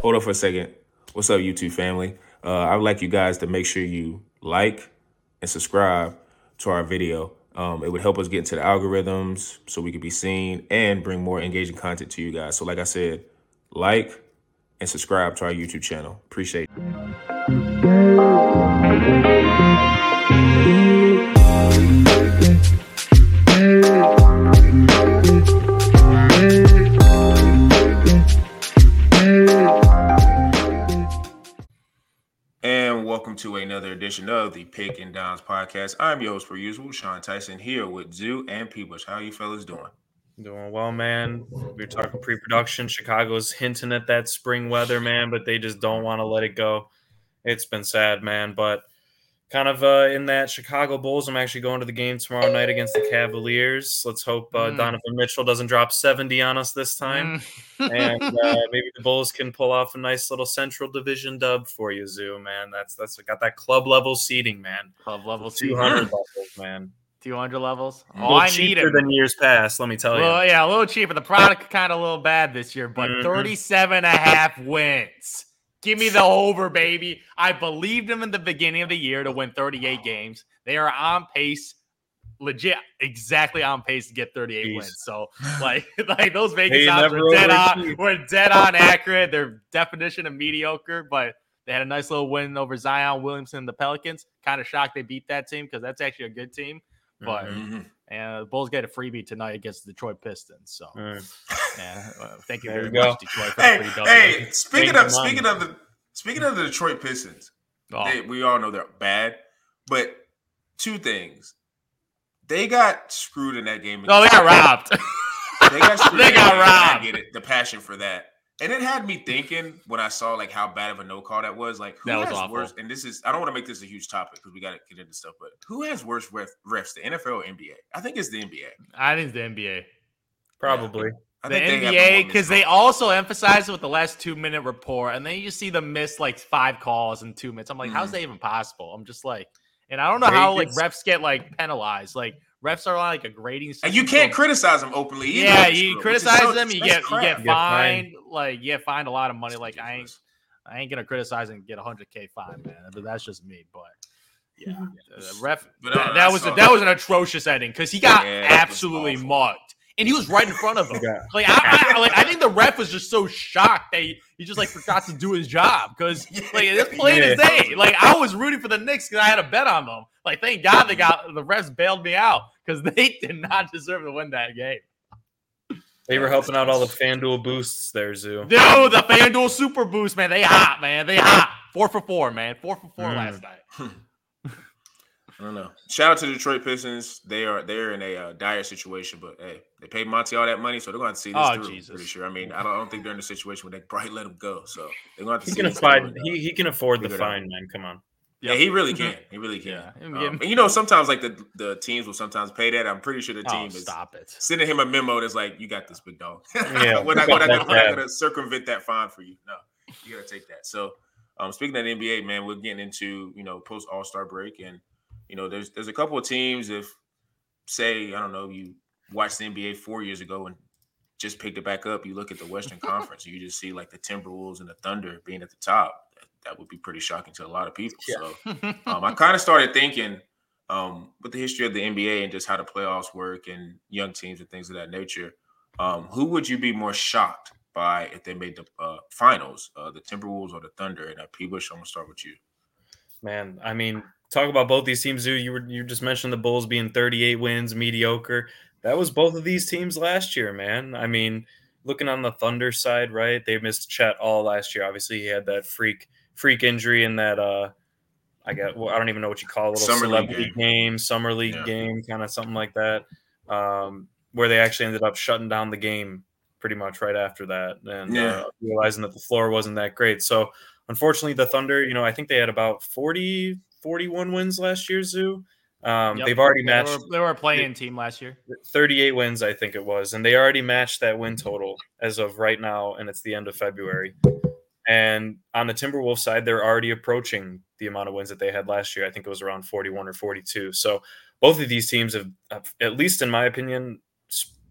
hold up for a second. What's up, YouTube family? Uh, I would like you guys to make sure you like and subscribe to our video. Um, it would help us get into the algorithms so we could be seen and bring more engaging content to you guys. So, like I said, like and subscribe to our YouTube channel. Appreciate it. To another edition of the Pick and Downs podcast. I'm your host, per usual, Sean Tyson, here with Zoo and P-Bush. How you fellas doing? Doing well, man. We were talking pre-production. Chicago's hinting at that spring weather, man, but they just don't want to let it go. It's been sad, man. But kind of uh, in that Chicago Bulls, I'm actually going to the game tomorrow night against the Cavaliers. Let's hope uh, Mm. Donovan Mitchell doesn't drop 70 on us this time, Mm. and uh, maybe the Bulls can pull off a nice little Central Division dub for you, Zoo. Man, that's that's got that club level seating, man. Club level 200 200, levels, man. 200 levels. Oh, I need cheaper it. than years past. Let me tell you. Well, yeah, a little cheaper. The product kind of a little bad this year, but Mhm. 37 and a half wins. Give me the over, baby. I believed them in the beginning of the year to win 38 games. They are on pace, legit, exactly on pace to get 38 Jeez. wins. So, like, like those Vegas odds were dead on. We're dead on accurate. Their definition of mediocre, but they had a nice little win over Zion Williamson and the Pelicans. Kind of shocked they beat that team because that's actually a good team. But Mhm. Mhm. and the Bulls get a freebie tonight against the Detroit Pistons. So, Mm. yeah, uh, thank you There very you go. much, Detroit, for Hey, free W. hey, speaking Thank of you, Mom. speaking of the speaking of the Detroit Pistons, Oh, they, we all know they're bad, but two things. They got screwed in that game. no, they got robbed. They got screwed. They got that game, and I robbed. get it. The passion for that. And it had me thinking when I saw like how bad of a no call that was. Like who That was has awful. worse? And this is I don't want to make this a huge topic because we got to get into stuff. But who has worse ref, refs, the NFL or NBA? I think it's the NBA. I think it's the NBA. Probably. I The think NBA, more because they missed calls. also emphasize it with the last two minute report, and then you see them miss like five calls in two minutes. I'm like, how's Mhm. that even possible? I'm just like, and I don't know how like refs get like penalized. Like refs are like a grading system. and you can't so- criticize them openly. Either Yeah, you screw up, which is criticize so- them, you get you crap. get You get fined. fined. Like you get fined a lot of money. It's Like I ain't. I ain't gonna criticize and get a hundred k fine, man. But that's just me. But yeah, Mhm. uh, ref. But, uh, that, that was a, that was an atrocious ending because he got Yeah, it was absolutely awful. mugged, and he was right in front of him. Yeah. Like I, I, like I think the ref was just so shocked that he, he just like forgot to do his job because like it's plain as day. Like I was rooting for the Knicks because I had a bet on them. Like thank God they got the refs bailed me out because they did not deserve to win that game. They were helping out all the FanDuel boosts there, Zoo. Dude, the FanDuel Super Boost, man. They hot, man. They hot. Four for four, man. Four for four Mm. last night. I don't know. Shout out to the Detroit Pistons. They are they're in a uh, dire situation, but hey, they paid Monty all that money, so they're going to see this Oh, through. Jesus. Pretty sure. I mean, I don't, I don't think they're in a situation where they can probably let him go. So they're going to have to He see can this through afford. uh, He, he can afford the figure it out. fine, man. Come on. Yeah, he really can. He really can. Yeah, Um, and you know, sometimes like the the teams will sometimes pay that. I'm pretty sure the Oh, team is stop it. sending him a memo that's like, "You got this, big dog. Yeah, we're not, pick we're not gonna, that we're not tab. gonna circumvent that fine for you. No, you gotta take that." So, um, speaking of the NBA, man, we're getting into you know post All Star break, and you know there's there's a couple of teams. If say I don't know, you watched the NBA four years ago and just picked it back up, you look at the Western Conference, and you just see like the Timberwolves and the Thunder being at the top. That, that would be pretty shocking to a lot of people. Yeah. So um, I kind of started thinking um, with the history of the NBA and just how the playoffs work and young teams and things of that nature. Um, who would you be more shocked by if they made the uh, finals, uh, the Timberwolves or the Thunder? And uh, P-Bush, I'm gonna start with you. Man, I mean, talk about both these teams. Zoo, you were you just mentioned the Bulls being 38 wins, mediocre. That was both of these teams last year, man. I mean, looking on the Thunder side, right? They missed Chet all last year. Obviously, he had that freak freak injury in that uh I get well, I don't even know what you call it, a little Summer league celebrity game. summer league Yeah. game, kind of something like that. Um, where they actually ended up shutting down the game pretty much right after that and Yeah. uh, realizing that the floor wasn't that great. So unfortunately the Thunder, you know, I think they had about 40 41 wins last year, Zoo. Um, Yep. they've already They matched were, they were a play-in team last year. 38 wins, I think it was, and they already matched that win total as of right now, and it's the end of February. And on the Timberwolves side, they're already approaching the amount of wins that they had last year. I think it was around 41 or 42. So both of these teams have, have at least in my opinion,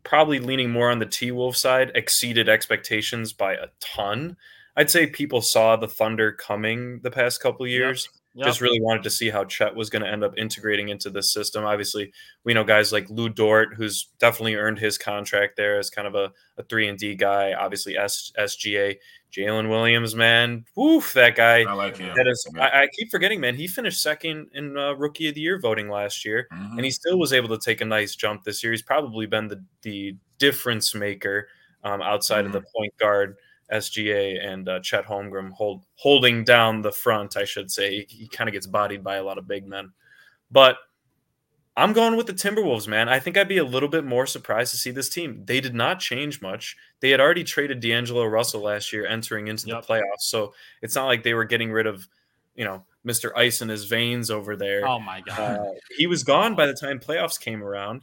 probably leaning more on the T Wolf side, exceeded expectations by a ton. I'd say people saw the Thunder coming the past couple years. Yep. Just really wanted to see how Chet was going to end up integrating into this system. Obviously, we know guys like Lu Dort, who's definitely earned his contract there as kind of a, a three and D guy. Obviously, S, SGA, Jalen Williams, man, woof, that guy. I like him. That is, I, I keep forgetting, man. He finished second in uh, Rookie of the Year voting last year, Mhm. and he still was able to take a nice jump this year. He's probably been the the difference maker um, outside of the point guard SGA and uh, Chet Holmgren hold, holding down the front. I should say he, he kind of gets bodied by a lot of big men, but I'm going with the Timberwolves, man. I think I'd be a little bit more surprised to see this team. They did not change much. They had already traded D'Angelo Russell last year, entering into Yep. the playoffs. So it's not like they were getting rid of, you know, Mr. Ice in his veins over there. Oh my god. Uh, he was gone by the time playoffs came around.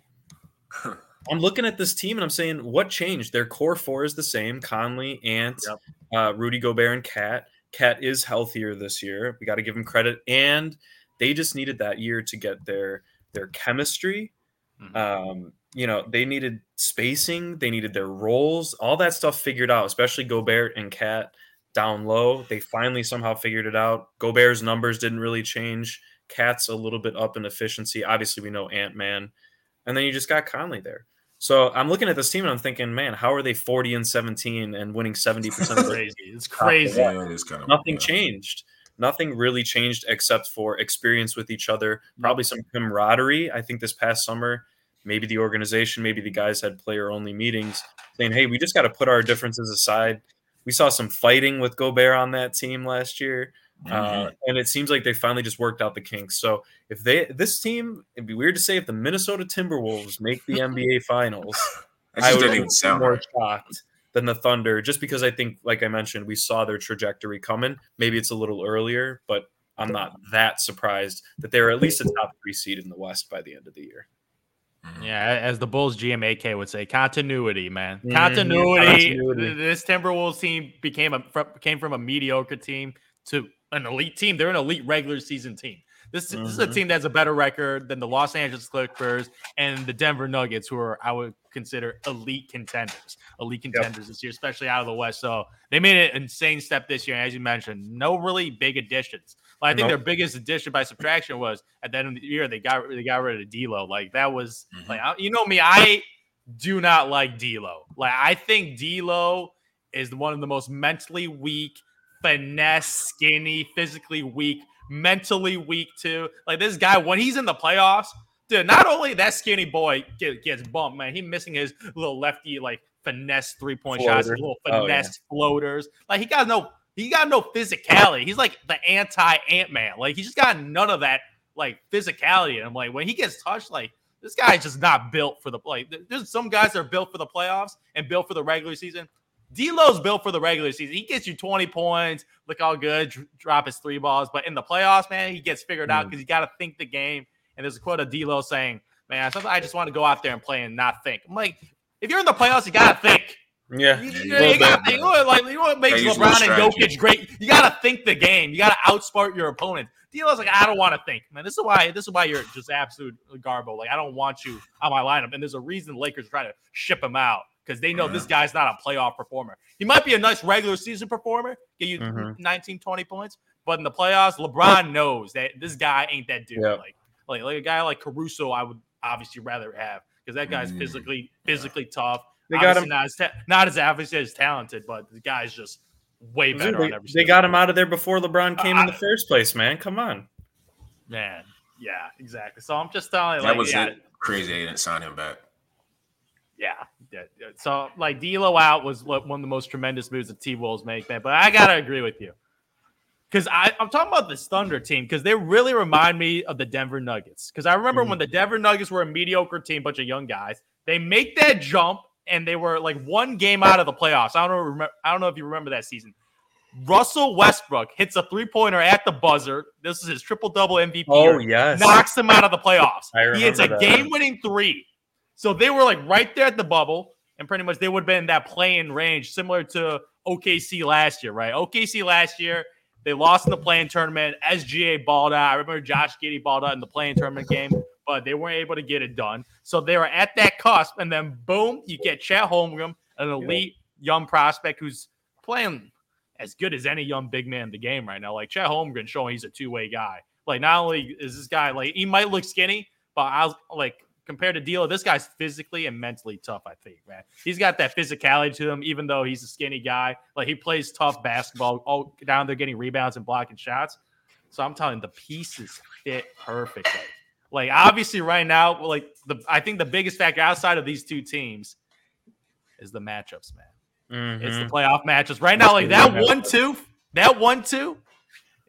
I'm looking at this team and I'm saying, what changed? Their core four is the same: Conley, Ant, Yep. uh, Rudy Gobert, and Cat. Cat is healthier this year. We got to give him credit, and they just needed that year to get their their chemistry. Mhm. Um, you know, they needed spacing, they needed their roles, all that stuff figured out. Especially Gobert and Cat down low. They finally somehow figured it out. Gobert's numbers didn't really change. Cat's a little bit up in efficiency. Obviously, we know Ant Man, and then you just got Conley there. So I'm looking at this team and I'm thinking, man, how are they 40 and 17 and winning 70 percent crazy. It's crazy. Yeah, it is kind of nothing yeah. changed. Nothing really changed except for experience with each other, probably some mm-hmm. camaraderie. I think this past summer, maybe the organization, maybe the guys had player only meetings saying, hey, we just got to put our differences aside. We saw some fighting with Gobert on that team last year. Uh, Mhm. and it seems like they finally just worked out the kinks. So if they this team, it'd be weird to say if the Minnesota Timberwolves make the NBA Finals, I would be sound more right. shocked than the Thunder, just because I think, like I mentioned, we saw their trajectory coming. Maybe it's a little earlier, but I'm not that surprised that they're at least a top three seed in the West by the end of the year. Mhm. Yeah, as the Bulls GMAK would say, continuity, man. Mhm. Continuity. Continuity. This Timberwolves team became a fr- came from a mediocre team to an elite team. They're an elite regular season team. This, this is a Mhm. team that's a better record than the Los Angeles Clippers and the Denver Nuggets, who are I would consider elite contenders, elite contenders this year, especially out of the West. So they made an insane step this year. And as you mentioned, no really big additions. But I think Nope. their biggest addition by subtraction was at the end of the year they got they got rid of D'Lo. Like that was Mhm. like I- you know me, I do not like D'Lo. Like I think D'Lo is one of the most mentally weak, finesse, skinny, physically weak, mentally weak too. Like this guy when he's in the playoffs, dude. Not only that skinny boy get, gets bumped, man. He missing his little lefty like finesse three point shots, little Oh, yeah. finesse floaters. Like he got no. He got no physicality. He's like the anti Ant Man. Like he's just got none of that like physicality. And I'm like, when he gets touched, like this guy's just not built for the like. There's some guys that are built for the playoffs and built for the regular season. D'Lo's built for the regular season. He gets you 20 points, look all good, dr- drop his three balls. But in the playoffs, man, he gets figured out Mm. because you got to think the game. And there's a quote of D'Lo saying, "Man, sometimes I just want to go out there and play and not think." I'm like, if you're in the playoffs, you got to think. Yeah, You, you, you gotta gotta think, think. You know like you know what makes Gotta use a little LeBron and. Jokic great? You gotta think the game. You gotta outsmart your opponent. D'Lo's like, I don't want to think, man. This is why. This is why you're just absolute garbo. Like, I don't want you on my lineup. And there's a reason the Lakers try to ship him out because they know this guy's not a playoff performer. He might be a nice regular season performer, get you Mhm. 19, 20 points, but in the playoffs, LeBron knows that this guy ain't that dude. Yep. Like, like, like a guy like Caruso, I would obviously rather have because that guy's Mm. physically physically tough. they got him. not as ta- not as obviously as talented, but the guy's just way better They, on every. they got him out of there before LeBron came in the first place, man. Come on. man. Yeah, exactly. So I'm just telling you, That like, was yeah, it. Crazy they didn't sign him back. yeah, yeah. So like D'Lo out was one of the most tremendous moves that T Wolves make, man. But I gotta agree with you because I'm talking about this Thunder team because they really remind me of the Denver Nuggets. Because I remember Mhm. when the Denver Nuggets were a mediocre team, bunch of young guys, they make that jump and they were like one game out of the playoffs. I don't know. Remember, I don't know if you remember that season. Russell Westbrook hits a three pointer at the buzzer. This is his triple double MVP. Oh yes. knocks them out of the playoffs. I he hits a game winning three. So they were like right there at the bubble, and pretty much they would have been in that play-in range, similar to OKC last year, right? OKC last year, they lost in the play-in tournament. SGA balled out. I remember Josh Giddey balled out in the play-in tournament game, but they weren't able to get it done. So they were at that cusp, and then boom, you get Chet Holmgren, an elite young prospect who's playing as good as any young big man in the game right now. Like Chet Holmgren showing he's a two way guy. Like not only is this guy like he might look skinny, but I was like compared to D'Lo, this guy's physically and mentally tough. I think, man, he's got that physicality to him. Even though he's a skinny guy, like he plays tough basketball, all down there getting rebounds and blocking shots. So I'm telling you, the pieces fit perfectly. Like obviously, right now, like the I think the biggest factor outside of these two teams is the matchups, man. It's the Mhm. playoff matchups right now. Like that one two, that one two.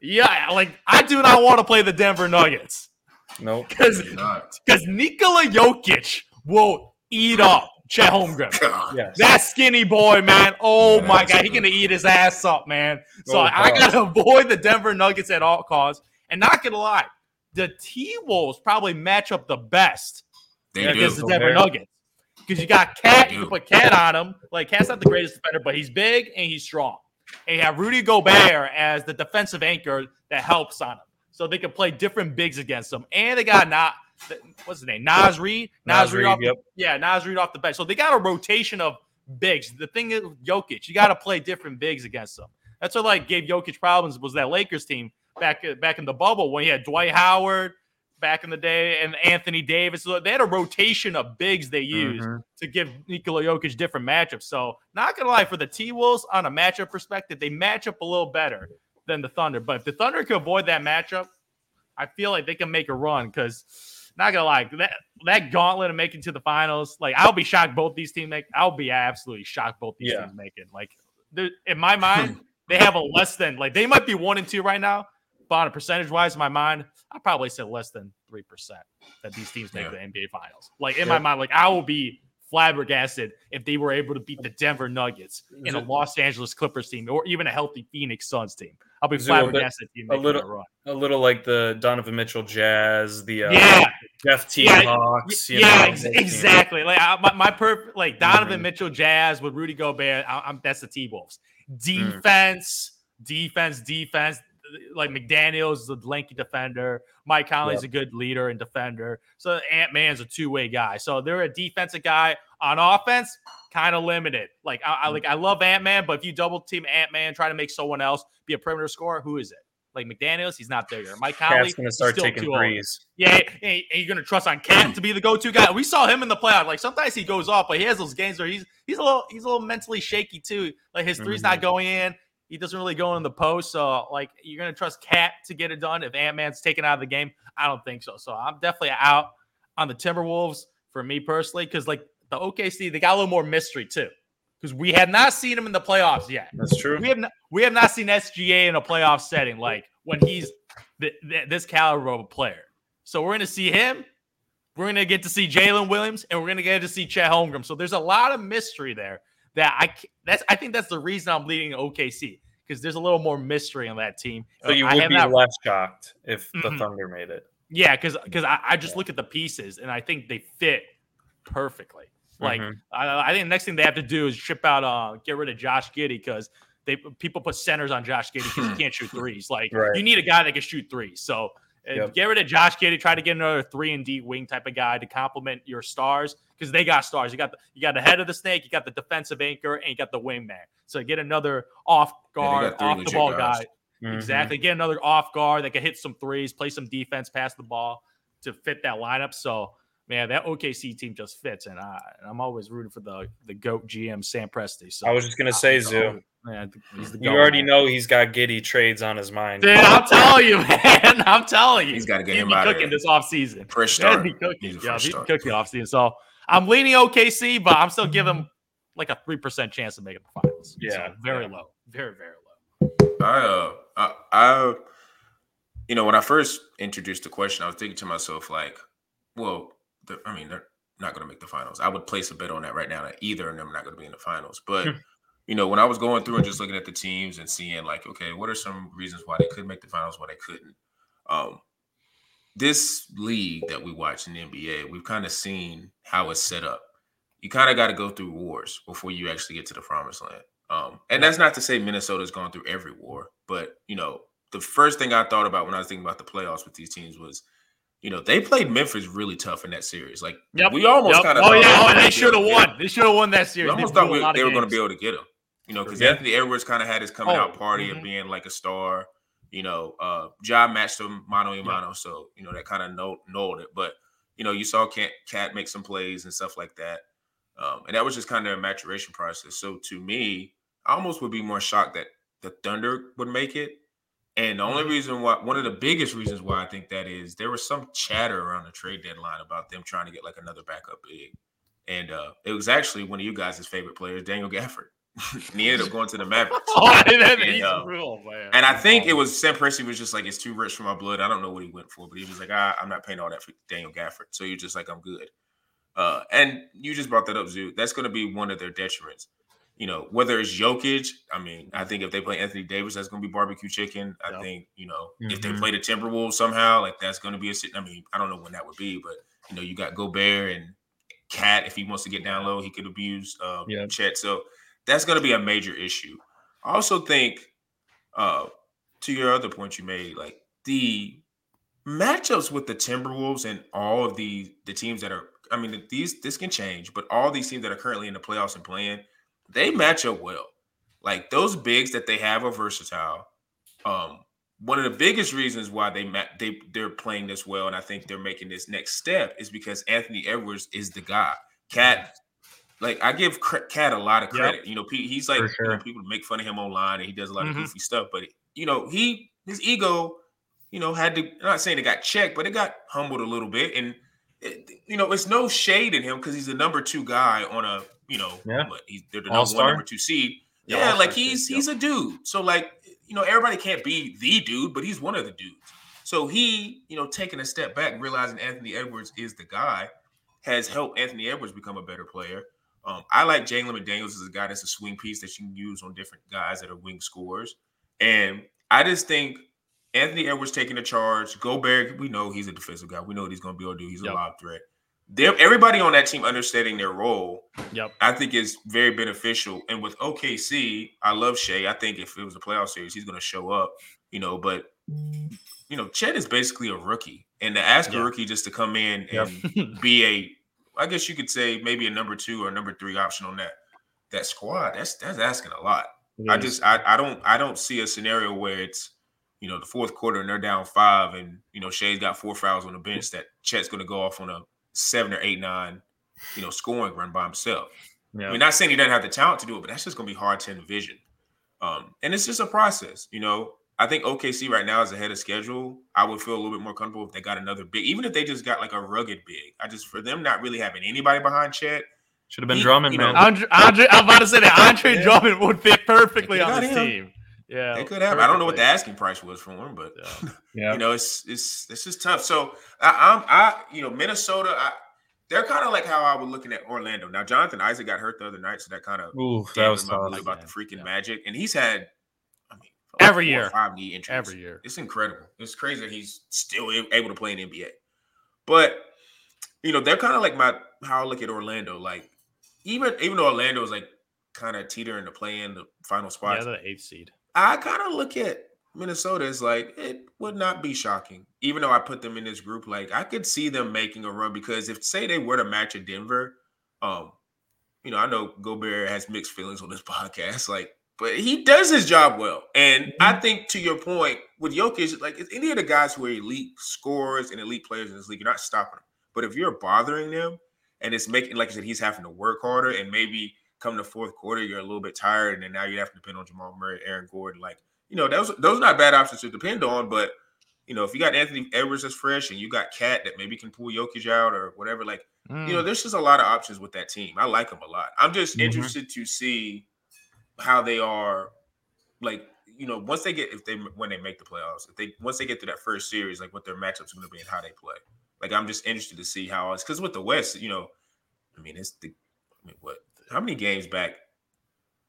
Yeah, like I do not want to play the Denver Nuggets Nope. because You're because Nikola Jokic will eat up Chet Holmgren. God. Yes. That skinny boy, man. Oh Yeah, my god, he gonna eat his ass up, man. So Oh, I God. gotta avoid the Denver Nuggets at all costs. And not gonna lie, the T Wolves probably match up the best They Yeah, do. against the Denver Bear. Nuggets. Because you got Cat, you can put Cat on him. Like Cat's not the greatest defender, but he's big and he's strong. And you have Rudy Gobert as the defensive anchor that helps on him. So they can play different bigs against them. And they got not what's his name? Naz Reid. Nas, Naz Reid, Reed, off yep. yeah, Naz Reid off the bench. So they got a rotation of bigs. The thing is, with Jokic, you got to play different bigs against them. That's what like gave Jokic problems was that Lakers team back back in the bubble when he had Dwight Howard back in the day and Anthony Davis. So they had a rotation of bigs they used Mhm. to give Nikola Jokic different matchups. So not gonna lie, for the T Wolves on a matchup perspective, they match up a little better than the Thunder. But if the Thunder can avoid that matchup, I feel like they can make a run because not gonna lie, that that gauntlet of making to the finals, like I'll be shocked both these teams make. I'll be absolutely shocked both these Yeah. teams make it. Like in my mind, they have a less than like they might be one and two right now, but on a percentage wise, in my mind, I probably say less than three percent that these teams make Yeah. the NBA finals. Like in Yeah. my mind, like I will be flabbergasted if they were able to beat the Denver Nuggets in a Los Angeles Clippers team or even a healthy Phoenix Suns team. I'll be Zo, a bit- flabbergasted if you a little- run. A little like the Donovan Mitchell Jazz, the uh, Yeah, Jeff Teague Yeah, Hawks. yeah, know, ex- exactly. Like I, my, my perfect, like Donovan. Mitchell, Jazz with Rudy Gobert. I, I'm that's the T Wolves. Mm. Defense, defense, defense. Like McDaniels is a lanky defender. Mike Conley's a good leader and defender. So Ant Man's a two way guy. So they're a defensive guy on offense. Kind of limited. Like I. I hmm. like I love Ant Man, but if you double team Ant Man, try to make someone else be a perimeter scorer, who is it? Like McDaniels, he's not there yet. Mike Conley, Cat's gonna start still taking too old. threes. Yeah, and you're gonna trust on Cat to be the go-to guy. We saw him in the playoffs. Like sometimes he goes off, but he has those games where he's he's a little he's a little mentally shaky too. Like his 3's not mm-hmm. going in. He doesn't really go in the post. So like you're gonna trust Cat to get it done. If Ant Man's taken out of the game, I don't think so. So I'm definitely out on the Timberwolves for me personally because like the OKC they got a little more mystery too because we have not seen him in the playoffs yet. That's true. We have not, we have not seen SGA in a playoff setting like when he's th- th- this caliber of a player. So we're going to see him. We're going to get to see Jalen Williams, and we're going to get to see Chet Holmgren. So there's a lot of mystery there that I that's I think that's the reason I'm leading OKC because there's a little more mystery on that team. So you would be not- less shocked if the Mhm. Thunder made it. yeah, because because I, I just look at the pieces and I think they fit perfectly. Like Mhm. I, I think the next thing they have to do is ship out, uh, get rid of Josh Giddey because they people put centers on Josh Giddey because he can't shoot threes. Like Right. you need a guy that can shoot threes. So Yep. get rid of Josh Giddey. Try to get another three and D wing type of guy to complement your stars because they got stars. You got the, you got the head of the snake, you got the defensive anchor, and you got the wingman. So get another off guard, off the ball guys. guy. Mhm. Exactly. Get another off guard that can hit some threes, play some defense, pass the ball to fit that lineup. So, man, that OKC team just fits, and I, I'm always rooting for the the goat GM Sam Presti. So I was just gonna say, Zoo. man, You already man. know he's got Giddey trades on his mind. Dude, I'm telling you, man. I'm telling you, He's gotta get He'd him out of cooking there. this offseason. Fresh That'd start. be cooking. He's a Yeah, fresh he'd be start. cooking offseason. So I'm leaning OKC, but I'm still giving them like a three percent chance of making the finals. Yeah, So very yeah. low, very very low. I, uh, I, I, you know, when I first introduced the question, I was thinking to myself, like, well, the, I mean, they're not going to make the finals. I would place a bet on that right now that either of them are not going to be in the finals. But, Hmm. you know, when I was going through and just looking at the teams and seeing, like, okay, what are some reasons why they could make the finals, why they couldn't? Um, this league that we watch in the NBA, we've kind of seen how it's set up. You kind of got to go through wars before you actually get to the promised land. Um, and that's not to say Minnesota's gone through every war, but you know, the first thing I thought about when I was thinking about the playoffs with these teams was, you know, they played Memphis really tough in that series. Like Yep. we almost Yep. kind of Oh yeah, oh, they should have won. They should have won that We series. almost blew thought we, they were going to be able to get them. You know, because Yeah. Anthony Edwards kind of had his coming Oh, out party mhm. of being like a star. You know, uh Ja matched him mano a mano, so you know that kind of nulled, nulled it. But you know, you saw Cat, Cat make some plays and stuff like that, um, and that was just kind of a maturation process. So to me, I almost would be more shocked that the Thunder would make it. And the only reason why, one of the biggest reasons why I think that is, there was some chatter around the trade deadline about them trying to get like another backup big. And uh, it was actually one of you guys' favorite players, Daniel Gafford. and he ended up going to the Mavericks. Oh, And, uh, real, man. And I think it was Sam Presti was just like, it's too rich for my blood. I don't know what he went for, but he was like, ah, I'm not paying all that for Daniel Gafford. So you're just like, I'm good. Uh, and you just brought that up, Zoo. That's going to be one of their detriments. You know, whether it's Jokic, I mean, I think if they play Anthony Davis, that's going to be barbecue chicken. I Yep. think, you know, if they Mhm. play the Timberwolves somehow, like that's going to be a sit. I mean, I don't know when that would be, but, you know, you got Gobert and Cat. If he wants to get down low, he could abuse uh, Yeah. Chet. So that's going to be a major issue. I also think, uh, to your other point you made, like the matchups with the Timberwolves and all of the the teams that are, I mean, these this can change, but all these teams that are currently in the playoffs and playing, they match up well. Like those bigs that they have are versatile. Um, one of the biggest reasons why they they they're playing this well, and I think they're making this next step is because Anthony Edwards is the guy. Cat, like I give Cat a lot of Yep. credit. You know, he's like For you know, people make fun of him online, and he does a lot Mhm. of goofy stuff. But you know, he his ego, you know, had to. I'm not saying it got checked, but it got humbled a little bit, and it, you know, it's no shade in him because he's the number two guy on a you know, Yeah. what, he's they're the number All-star? one, number two seed. Yeah, Yeah, all-star like he's yep. he's a dude. So like you know, everybody can't be the dude, but he's one of the dudes. So he, you know, taking a step back, realizing Anthony Edwards is the guy, has helped Anthony Edwards become a better player. Um, I like Jalen McDaniels as a guy that's a swing piece that you can use on different guys that are wing scorers. And I just think Anthony Edwards taking the charge, Gobert, we know he's a defensive guy. We know what he's going to be able to do. He's a Yep. lob threat. They're, everybody on that team understanding their role Yep. I think is very beneficial. And with OKC, I love Shai. I think if it was a playoff series, he's going to show up, you know. But, you know, Chet is basically a rookie. And to ask Yeah. a rookie just to come in and be a, I guess you could say maybe a number two or number three option on that that squad, that's that's asking a lot. I just I, I don't I don't see a scenario where it's you know the fourth quarter and they're down five and you know Shai's got four fouls on the bench that Chet's going to go off on a seven or eight nine you know scoring run by himself. Yeah. I mean, not saying he doesn't have the talent to do it, but that's just going to be hard to envision. Um, and it's just a process, you know. I think OKC right now is ahead of schedule. I would feel a little bit more comfortable if they got another big, even if they just got like a rugged big. I just for them not really having anybody behind Chet. Should have been he- Drummond, you know, man. Andre, Andre, I'm about to say that Andre Yeah. Drummond would fit perfectly on this him. team. Yeah, They could have. I don't know what the asking price was for him, but Yeah. yeah. you know, it's it's it's just tough. So I, I'm I you know Minnesota. I, they're kind of like how I was looking at Orlando. Now Jonathan Isaac got hurt the other night, so that kind of Ooh, that dampened was tough. about the freaking yeah. Magic, and he's had I mean Every four or year. five knee injuries every year. It's incredible. It's crazy that he's still able to play in the NBA. But you know, they're kind of like my how I look at Orlando. Like even even though Orlando is like kind of teetering to play in the final spot. Yeah, the eighth seed. I kind of look at Minnesota as like it would not be shocking, even though I put them in this group. Like I could see them making a run because if say they were to match at Denver, um, you know, I know Gobert has mixed feelings on this podcast, like, but he does his job well. And I think to your point with Jokic, like if any of the guys who are elite scorers and elite players in this league, you're not stopping them. But if you're bothering them and it's making, like I said, he's having to work harder and maybe come to fourth quarter, you're a little bit tired, and then now you have to depend on Jamal Murray, Aaron Gordon. Like, you know, those those are not bad options to depend on. But you know, if you got Anthony Edwards that's fresh and you got Cat that maybe can pull Jokic out or whatever, like you know, Mm. there's just a lot of options with that team. I like them a lot. I'm just Mhm. interested to see how they are, like you know, once they get if they when they make the playoffs, if they once they get to that first series, like what their matchups are going to be and how they play. Like I'm just interested to see how it's because with the West, you know, I mean, it's the I mean, what how many games back?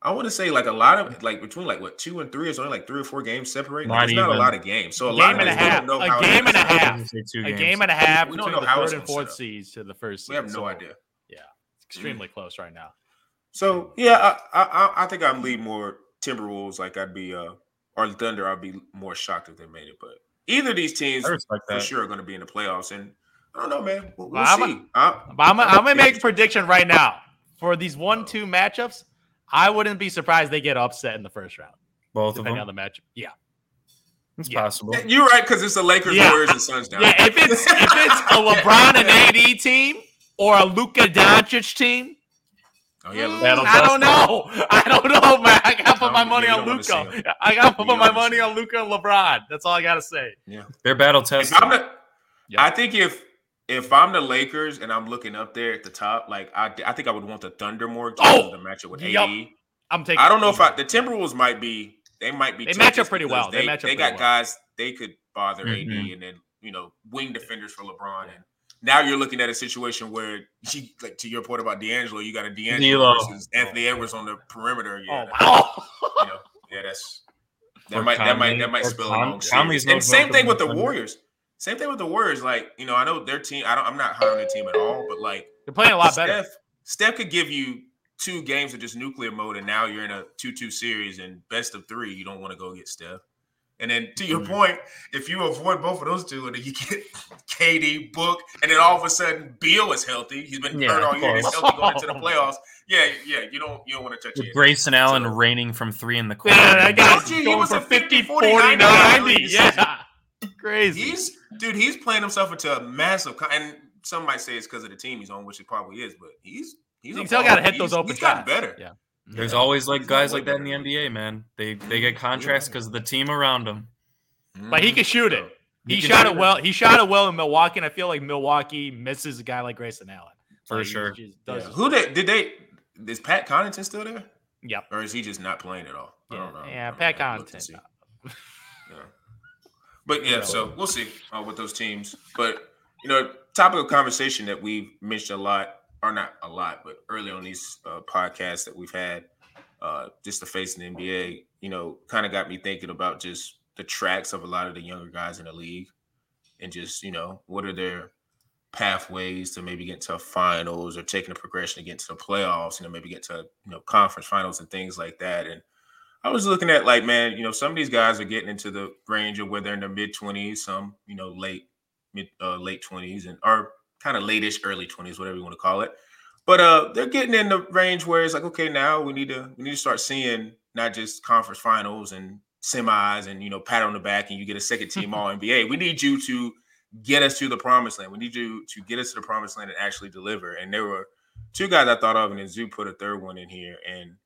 I want to say like a lot of like between like what two and three is only like three or four games separating. Like, Not it's not a lot of games, so a Game lot of and a us don't half. know A how game and a half. I'm gonna say two a game and a half We don't between know the how it's third and gonna fourth seeds to the first. We have no so idea. It's extremely close right now. So yeah, I, I I- I think I'd lead more Timberwolves. Like I'd be uh or Thunder. I'd be more shocked if they made it. But either of these teams I for sure are going to be in the playoffs. And I don't know, man. We'll, we'll Well, I'm a- see. I- But I'm, I'm gonna make a prediction right now for these one-two matchups. I wouldn't be surprised they get upset in the first round, Both of depending them. on the matchup. Yeah, It's yeah. possible. You're right because it's the Lakers, Yeah. Warriors, and Suns down. yeah. If it's if it's a LeBron and AD team or a Luka Doncic team, Oh yeah, mm, That'll I don't know. I don't know, man. I gotta put Um, my money on don't wanna see Luka. I gotta put my money on Luka and LeBron. That's all I gotta say. Yeah, They're battle If tested. I'm the, Yep. I think if if I'm the Lakers and I'm looking up there at the top, like I, I think I would want the Thunder more just Oh! because the matchup with Yup. AD. I'm taking. I don't know if I the Timberwolves might be they might be They match up pretty well. They They, match up they got well. guys they could bother AD Mhm. and then you know wing defenders for LeBron and now you're looking at a situation where you, like to your point about D'Angelo, you got a D'Angelo D'Lo. versus Anthony Edwards on the perimeter. Yeah, Oh, wow. you know, yeah, that's that Or might that might that might spill Con- along. Conley's And same thing with the Thunder. Warriors. Same thing with the Warriors. Like you know, I know their team. I don't. I'm not high on their team at all. But like They're playing a lot better. Steph, Steph could give you two games of just nuclear mode, and now you're in a two-two series and best of three. You don't want to go get Steph. And then to your Mhm. point, if you avoid both of those two, and then you get KD, Book, and then all of a sudden Beal is healthy. He's been Yeah, hurt all year. He's healthy going into the playoffs. Yeah, yeah. You don't you don't want to touch With it. Grayson Allen So- raining from three in the corner. Yeah, that guy's Told you, he going was for a 50, 50, 40, 40, 90. 90. Yeah. Crazy. He's dude. He's playing himself into a massive. con- And some might say it's because of the team he's on, which it probably is. But he's he's You a still got to hit those open He's gotten shots. better. Yeah. There's Yeah. always like He's guys like that in the. NBA, man. They they get contracts because of the team around them. Mm-hmm. But he can shoot it. He, He shot it it. well. He shot it well in Milwaukee, and I feel like Milwaukee misses a guy like Grayson Allen. For Like, sure. just Yeah. Who they, did they? Is Pat Connaughton still there, Yep. or is he just not playing at all? I Yeah, don't know. yeah, don't Pat know. I'll look to Connaughton. Uh, yeah. But yeah, so we'll see uh, with those teams. But you know, topic of conversation that we've mentioned a lot, or not a lot, but early on these uh, podcasts that we've had, uh, just the face in the NBA, you know, kind of got me thinking about just the tracks of a lot of the younger guys in the league, and just you know, what are their pathways to maybe get to finals or taking a progression to get to the playoffs, you know, maybe get to you know conference finals and things like that, and I was looking at like, man, you know, some of these guys are getting into the range of where they're in their mid twenties, some, you know, late mid uh, late twenties and or kind of late-ish, early twenties, whatever you want to call it. But uh they're getting in the range where it's like, okay, now we need to we need to start seeing not just conference finals and semis and you know, pat on the back and you get a second team all NBA. We need you to get us to the promised land. We need you to get us to the promised land and actually deliver. And there were two guys I thought of, and then Zoo put a third one in here. And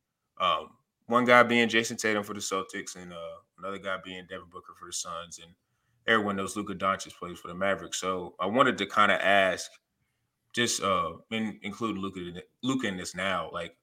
um one guy being Jayson Tatum for the Celtics, and uh, another guy being Devin Booker for the Suns, and everyone knows Luka Doncic plays for the Mavericks. So I wanted to kind of ask, just uh, in, include Luka Luka in this now, like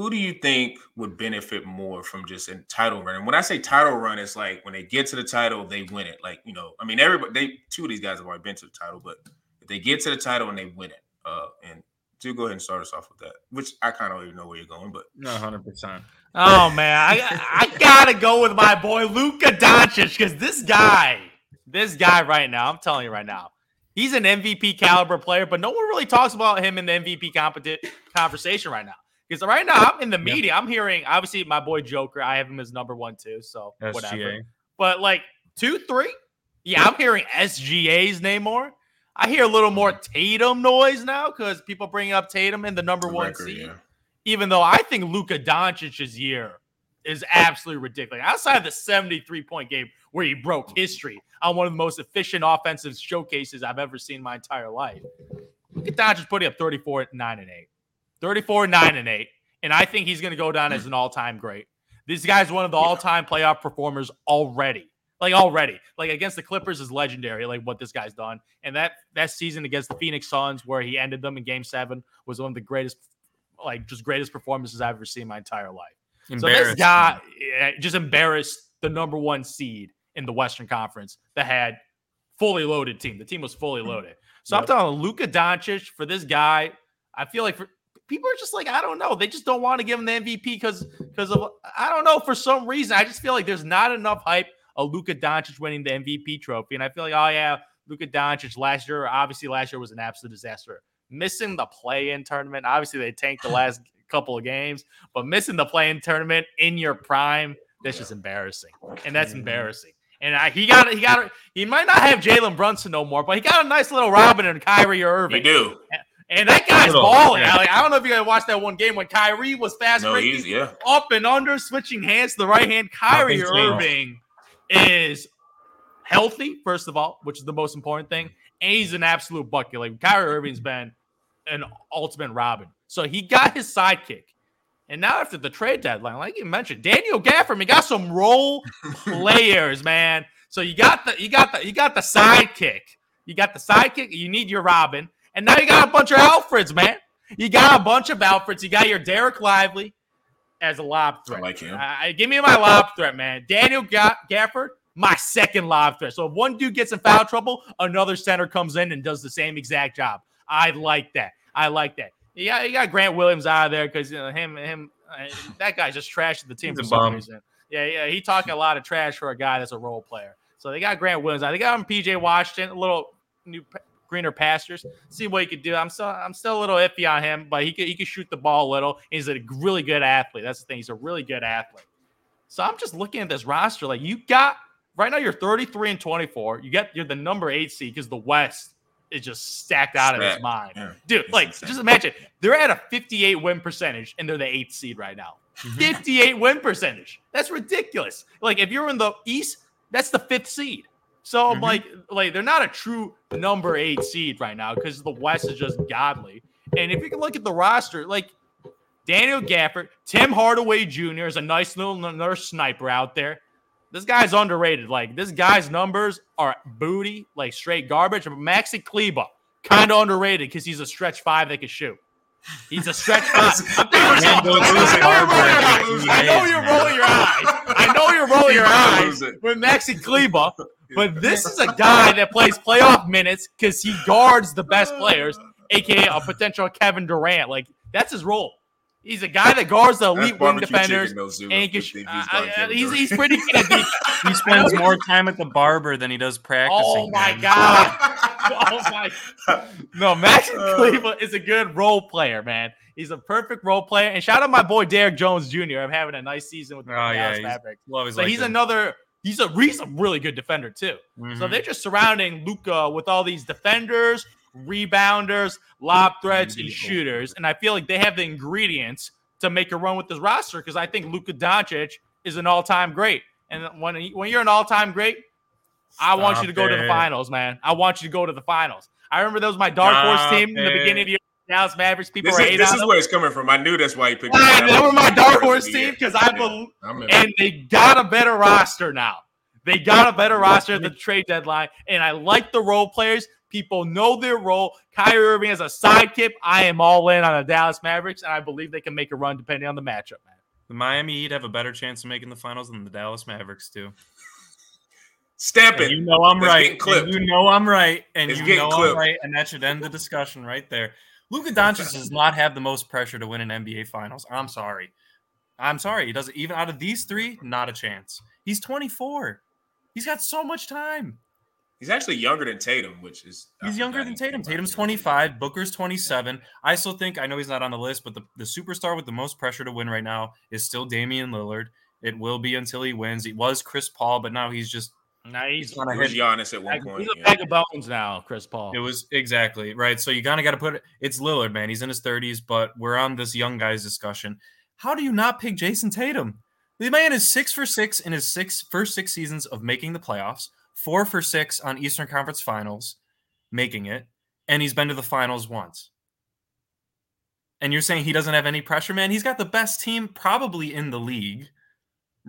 who do you think would benefit more from just a title run? And when I say title run, it's like when they get to the title, they win it. Like you know, I mean, everybody, they two of these guys have already been to the title, but if they get to the title and they win it, uh, and do go ahead and start us off with that, which I kind of already know where you're going, but No, hundred percent. Oh man, I I gotta go with my boy Luka Doncic because this guy, this guy right now, I'm telling you right now, he's an MVP caliber player, but no one really talks about him in the MVP competi- conversation right now. Because right now I'm in the Yeah. media, I'm hearing obviously my boy Joker, I have him as number one too, so whatever. But like two, three, yeah, I'm hearing SGA's name more. I hear a little more Tatum noise now because people bring up Tatum in the number the one record, seed yeah. even though I think Luka Doncic's year is absolutely ridiculous. Outside of the 73 point game where he broke history on one of the most efficient offensive showcases I've ever seen in my entire life. Luka Doncic putting up 34, 9, and 8. 34, 9, and 8. And I think he's going to go down as an all time great. This guy's one of the all time playoff performers already. Like already, like against the Clippers is legendary. Like what this guy's done, and that that season against the Phoenix Suns, where he ended them in Game Seven, was one of the greatest like just greatest performances I've ever seen in my entire life. So this guy just embarrassed the number one seed in the Western Conference that had fully loaded team. The team was fully hmm. loaded. So I'm Yep. telling you, Luka Doncic for this guy. I feel like for people are just like I don't know. They just don't want to give him the MVP because because of I don't know for some reason. I just feel like there's not enough hype of Luka Doncic winning the MVP trophy, and I feel like oh yeah, Luka Doncic last year obviously last year was an absolute disaster. Missing the play-in tournament. Obviously they tanked the last couple of games, but missing the play-in tournament in your prime, that's just embarrassing, and that's embarrassing. And I, he got he got he might not have Jalen Brunson no more, but he got a nice little Robin and Kyrie Irving. do. And that guy's balling. yeah. Like, I don't know if you guys watched that one game when Kyrie was fast No, breaking yeah. up and under, switching hands to the right hand. Kyrie. Irving is healthy, first of all, which is the most important thing. And he's an absolute bucket. Like Kyrie Irving's mm-hmm. been an ultimate Robin. So he got his sidekick. And now after the trade deadline, like you mentioned, Daniel Gafford, he got some role players, man. So you got the you got the you got the sidekick. You got the sidekick. You need your Robin, and now you got a bunch of Alfreds, man. You got a bunch of Alfreds. You got your Dereck Lively as a lob threat. I like him. Uh, give me my lob threat, man. Daniel Ga- Gafford, my second lob threat. So if one dude gets in foul trouble, another center comes in and does the same exact job. I like that. I like that. You got, you got Grant Williams out of there because you know, him, him, uh, that guy just trashed the team He's for some bum. reason. Yeah, yeah, he talking a lot of trash for a guy that's a role player. So they got Grant Williams out. They got him PJ Washington, a little new greener pastures. See what he could do. I'm still I'm still a little iffy on him, but he could he could shoot the ball a little. He's a really good athlete. That's the thing. He's a really good athlete. So I'm just looking at this roster. Like you got right now, you're 33 and 24. You get you're the number eight seed because the West is just stacked out of its Stacked. mind. Yeah. Dude, like insane. just imagine they're at a 58 win percentage and they're the eighth seed right now. Mm-hmm. 58 win percentage. That's ridiculous. Like if you're in the East, that's the fifth seed. So Mhm. like like they're not a true number eight seed right now because the West is just godly. And if you can look at the roster, like Daniel Gafford, Tim Hardaway Jr. is a nice little nurse sniper out there. This guy's underrated. Like this guy's numbers are booty, like straight garbage. Maxi Kleber, kind of underrated because he's a stretch five that can shoot. He's a stretch five. I'm thinking Can't go losing I know you're rolling your eyes. I know you're rolling your eyes with Maxi Kleber, but this is a guy that plays playoff minutes because he guards the best players, aka a potential Kevin Durant. Like that's his role. He's a guy that guards the elite wing defenders. chicken, though, And he can if he's uh, guarding uh, Kevin he's, he's pretty good. He spends more time at the barber than he does practicing. Oh my man. god! Oh my! No, Max Uh. Cleveland is a good role player, man. He's a perfect role player. And shout out my boy Derrick Jones Jr. I'm having a nice season with the Oh, yeah, Dallas he's- Mavericks. Love his So he's like another. He's a he's a really good defender too. So Mhm. they're just surrounding Luka with all these defenders, rebounders, lob threats, and shooters. And I feel like they have the ingredients to make a run with this roster because I think Luka Doncic is an all-time great. And when he- when you're an all-time great, I want you to go to the finals, man. I want you to go to the finals. I remember that was my dark horse Stop team in the beginning of the year. Dallas Mavericks. People This is, this is where it's coming from. I knew that's why you picked. Yeah, them. they were my dark horse team because I believe and they got a better roster now. They got a better roster at the trade deadline, and I like the role players. People know their role. Kyrie Irving as a sidekick. I am all in on the Dallas Mavericks, and I believe they can make a run depending on the matchup, man. The Miami Heat have a better chance of making the finals than the Dallas Mavericks do. Stamp And it. you know I'm It's right. getting clipped. And you know I'm right. And It's you getting know I'm right. And that should end the discussion right there. Luka Doncic does not have the most pressure to win an NBA Finals. I'm sorry. I'm sorry. He doesn't even out of these three, not a chance. He's 24. He's got so much time. He's actually younger than Tatum, which is He's younger than Tatum. Tatum's 25. Booker's 27. I still think I know he's not on the list, but the, the superstar with the most pressure to win right now is still Damian Lillard. It will be until he wins. He was Chris Paul, but now he's just Now he's, on a It was head. Giannis at one he's point. a yeah. bag of bones now, Chris Paul. It was exactly right. So you kind of got to put it. It's Lillard, man. He's in his 30s, but we're on this young guys discussion. How do you not pick Jayson Tatum? The man is six for six in his six first six seasons of making the playoffs, four for six on Eastern Conference Finals, making it, and he's been to the finals once. And you're saying he doesn't have any pressure, man? He's got the best team probably in the league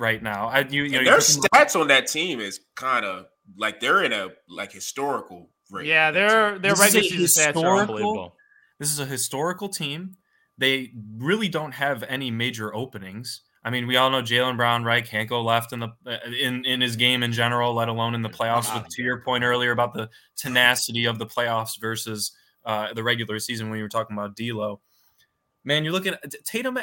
right now. I you, you know And you their look stats on that team is kind of like they're in a like historical rate. yeah, their their regular season stats are unbelievable. This is a historical team. They really don't have any major openings. I mean, we all know Jaylen Brown, right? Can't go left in the uh, in in his game in general, let alone in the playoffs. With, to your point earlier about the tenacity of the playoffs versus uh, the regular season when you were talking about D'Lo, man, you're looking at Tatum.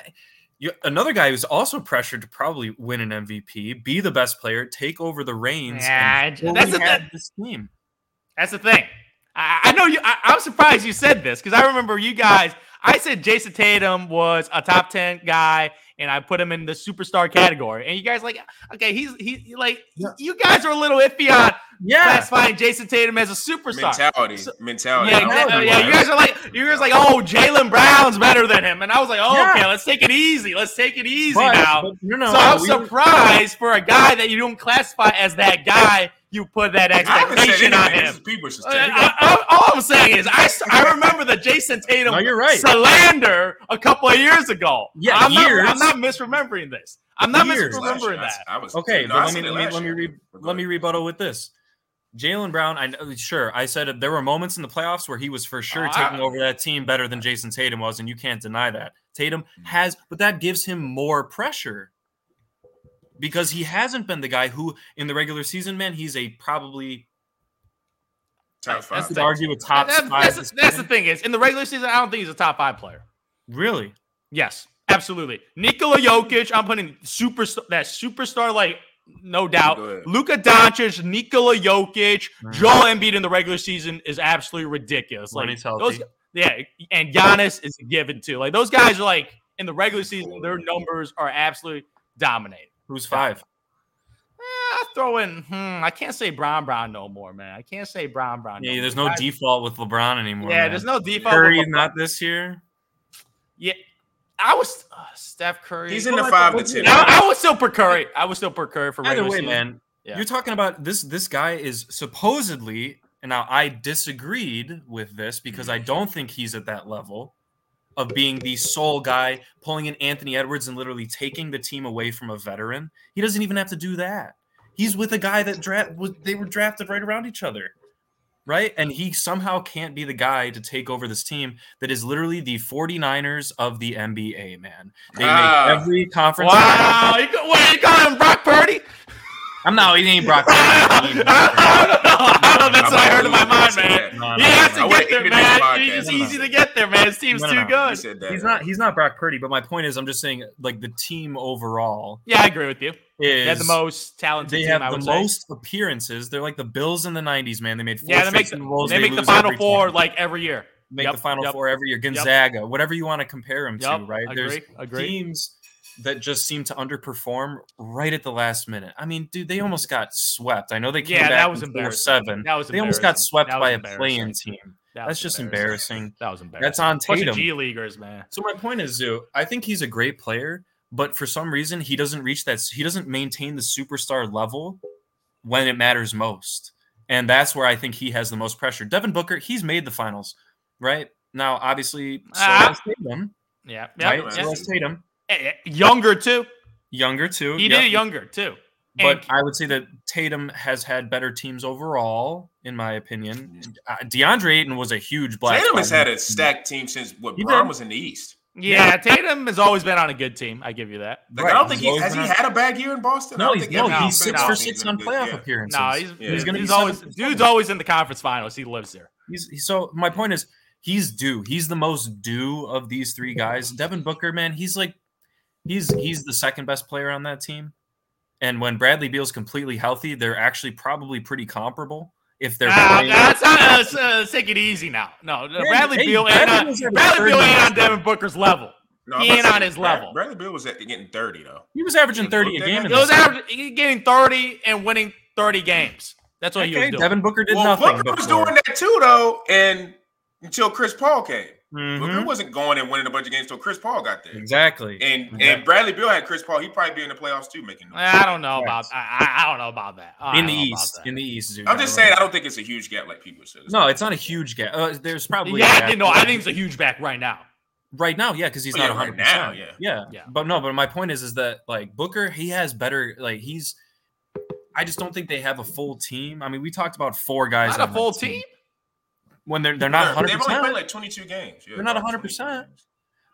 You, another guy who's also pressured to probably win an MVP, be the best player, take over the reins. Yeah, that's the thing. this team. That's the thing. I, I know you. I, I'm surprised you said this because I remember you guys. I said Jayson Tatum was a top ten guy and I put him in the superstar category. And you guys like, okay, he's he like Yeah. you guys are a little iffy on Yeah. classifying Jayson Tatum as a superstar. mentality, So- mentality. Yeah, exactly. know yeah. You guys are like, you guys are like, oh, Jaylen Brown's better than him, and I was like, oh, Yeah. okay, let's take it easy. Let's take it easy But- now. but no, no, so I'm we surprised for a guy that you don't classify as that guy. You put that I haven't said expectation on him. This is Uh. I- I- all I'm saying is, I, I remember the Jayson Tatum No, you're right. slander a couple of years ago. Yeah, I'm years. Not, I'm not misremembering this. I'm not Years. misremembering Last that. I, I was Okay, no, but I let me let me let me, re, let me rebuttal with this. Jaylen Brown, I know, sure I said there were moments in the playoffs where he was for sure Oh, I- taking over that team better than Jayson Tatum was, and you can't deny that. Tatum Mm-hmm. has, but that gives him more pressure because he hasn't been the guy who, in the regular season, man, he's a probably Top That's five. I could argue a top That- five. that's, that's the thing is, in the regular season, I don't think he's a top five player. really. Yes, absolutely. Nikola Jokic, I'm putting superstar that superstar like no doubt. Go. Luka Doncic, Nikola Jokic, Mhm. Joel Embiid in the regular season is absolutely ridiculous. When Like he's healthy. those, yeah, and Giannis is a given too. Like those guys are like in the regular season, their numbers are absolutely dominating. Who's five? Eh, I throw in. Hmm, I can't say Bron Bron no more, man. I can't say Bron Bron. Yeah, no there's more. no default with LeBron anymore. Yeah, man. there's no default. Curry with not this year. Yeah, I was uh, Steph Curry. He's in the five to ten. I, I would still put Curry. I was still put Curry for Either way, season. man, Yeah. you're talking about this. This guy is supposedly, and now I disagreed with this because I don't think he's at that level of being the sole guy pulling in Anthony Edwards and literally taking the team away from a veteran. He doesn't even have to do that. He's with a guy that draft was they were drafted right around each other. Right? And he somehow can't be the guy to take over this team that is literally the 49ers of the NBA, man. They Ah. make every conference. Wow, you, what, you calling him Brock Purdy? I'm not. He ain't Brock. Purdy. I don't know. I don't know. That's what I heard in my mind, man. He has to no. I would've get there, man. It's No, no, easy to get there, man. His team's No, no, too good. He's not. He's not Brock Purdy. But my point is, I'm just saying, like the team overall Yeah, I agree with you. is They had the most talented They team, have I the would say. most appearances. They're like the Bills in the '90s, man. They made four Yeah, they make straight the, Super Bowls. they make the Final Four time. like every year. make Yep, the Final yep. Four every year. Gonzaga, whatever you want to compare them Yep, to, right? agree, agree. teams that just seem to underperform right at the last minute. I mean, dude, they almost got swept. I know they came Yeah, back that was in embarrassing. seven. That was They almost got swept by a play-in team. That That's just embarrassing. embarrassing. That was embarrassing. That's on Tatum. G leaguers, man. So my point is, Zoo, I think he's a great player, but for some reason he doesn't reach that. He doesn't maintain the superstar level when it matters most, and that's where I think he has the most pressure. Devin Booker, he's made the finals, right? Now, obviously, so Ah. Tatum, Yeah, right? yeah. So Tatum, Younger too. younger too. He yep. did it younger too. But And- I would say that Tatum has had better teams overall, in my opinion. Uh, DeAndre Ayton was a huge black. Tatum has had a stacked team since what He Braun did. was in the East. yeah, Tatum has always been on a good team. I give you that. Like, Right, I don't think he's he has he had a bad year in Boston. No, he's no, every no, he's been six on for six been on good, playoff yeah. appearances. No, he's, Yeah. He's gonna be he's always dude's seven. always in the conference finals. He lives there. He's so my point is he's due. He's the most due of these three guys. Devin Booker, man, he's like he's he's the second best player on that team. And when Bradley Beal's completely healthy, they're actually probably pretty comparable. If they're Ah, playing- that's not, uh, s- uh, take it easy now. No, no, Bradley hey, Beal ain't Bradley on, Bradley Beal ain't on Devin Booker's level. No, He ain't on his Brad- level. Bradley Beal was getting 30 though. he was averaging 30 a game. He was the average, he getting 30 and winning 30 games. That's what he was doing. Devin Booker did well, nothing. Booker was doing that too though, and until Chris Paul came. Mhm. Booker wasn't going and winning a bunch of games until Chris Paul got there. Exactly. And Exactly. and Bradley Beal had Chris Paul. He'd probably be in the playoffs too, making. noise. I don't know Right. about I, I- I don't know about that. I in the don't know about East. In the East. Zuko. I'm just saying, I don't think it's a huge gap like people said. No, it's not a huge gap. Uh, there's probably a yeah, gap. you know, I think it's a huge back right now. right now, yeah, because he's Oh, not yeah, 100. right now, percent yeah. yeah, Yeah. But no, but my point is, is that like Booker, he has better. Like he's. I just don't think they have a full team. I mean, we talked about four guys. Not a on that full team. When they're they're not 100%. They've only played like 22 games. Yeah, They're not 100%.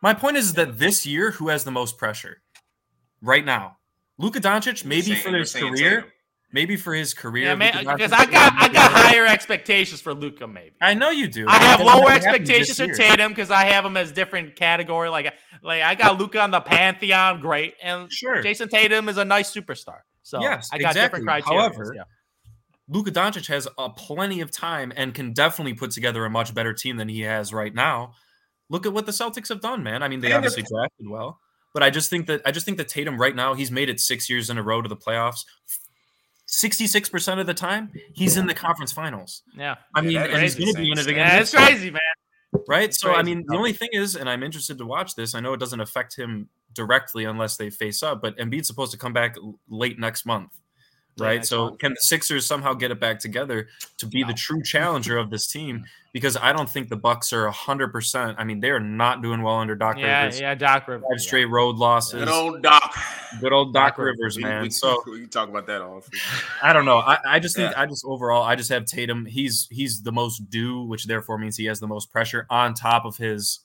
My point is that this year, who has the most pressure right now? Luka Doncic, maybe You're for his career, Tatum. maybe for his career. Yeah, man, because Doncic I got I got higher expectations for Luka. Maybe I know you do. I have lower expectations for. Tatum because I have him as different category. Like like I got Luka on the pantheon, great, and Sure. Jason Tatum is a nice superstar. So Yes, I got different exactly. criteria. However, yeah. Luka Doncic has uh, plenty of time and can definitely put together a much better team than he has right now. Look at what the Celtics have done, man. I mean, they And obviously if- drafted well, But I just think that I just think that Tatum right now he's made it six years in a row to the playoffs. 66% of the time, he's in the conference finals. Yeah. I mean, that and he's going to be in it insane. again. Yeah, this it's crazy, man. right? So, I mean, the only thing is, and I'm interested to watch this. I know it doesn't affect him directly unless they face up, but Embiid's supposed to come back late next month, Yeah, right? next so, month. can the Sixers somehow get it back together to be the true challenger of this team? Because I don't think the Bucks are 100%. I mean, they are not doing well under Doc Yeah, Rivers. yeah, Doc Rivers. Five straight road losses. Good old Doc. Good old Doc Doc Rivers. Rivers, We- man. we, so we can talk about that all. I don't know. I, I just think Yeah. I just overall I just have Tatum. He's he's the most due, which therefore means he has the most pressure on top of his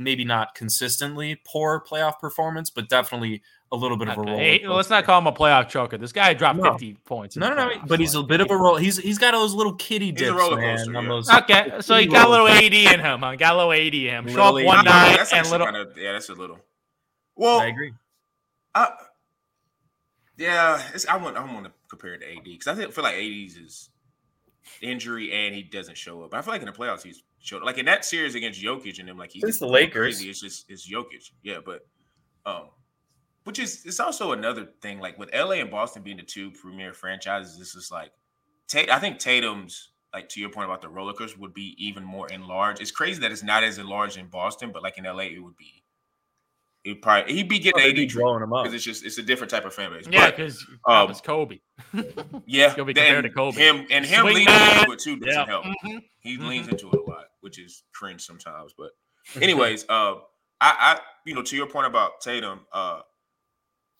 maybe not consistently poor playoff performance, but definitely a little bit of a Okay. roll. Hey, let's not call him a playoff choker. This guy dropped No. 50 points. No, no, no. playoffs, But he's a bit of a roll. He's he's got those little kitty He's a dips, roller man. coaster, yeah. those- Okay, so he got a little AD in him, huh? Got a little AD in him. Show up one AD. night that's and little. kind of yeah, that's a little. Well, I agree. I, yeah, it's, I want I want to compare it to AD because I feel like AD's is injury and he doesn't show up. I feel like in the playoffs he's showed like in that series against Jokic and them like he's just the Lakers. Crazy. It's just it's Jokic, yeah, but um, which is it's also another thing like with LA and Boston being the two premier franchises. This is like Tate. I think Tatum's like to your point about the roller coaster would be even more enlarged. It's crazy that it's not as enlarged in Boston, but like in LA it would be. It probably he'd be getting Oh, they'd AD be blowing him up. because it's just it's a different type of fan base. Yeah, because um, it's Kobe. yeah, He'll be then compared to Kobe. Him and him Swing leaning man. into it too doesn't Yeah. help. Mhm. He Mhm. leans into it a lot, which is cringe sometimes. But anyways, uh, I, I, you know, to your point about Tatum, uh,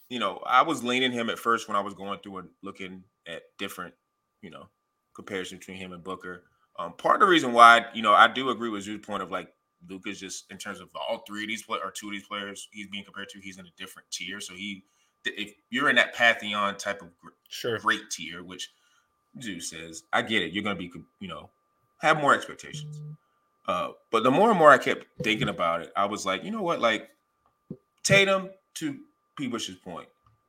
you know, I was leaning him at first when I was going through and looking at different, you know, comparison between him and Booker. Um, part of the reason why, you know, I do agree with your point of like Luka's just in terms of all three of these play or two of these players he's being compared to, he's in a different tier. So he, if you're in that pantheon type of gr- Sure. great tier, which Zeus says, I get it. You're gonna be, you know, have more expectations. Uh, but the more and more I kept thinking about it, I was like, you know what? Like Tatum, to P. Bush's point,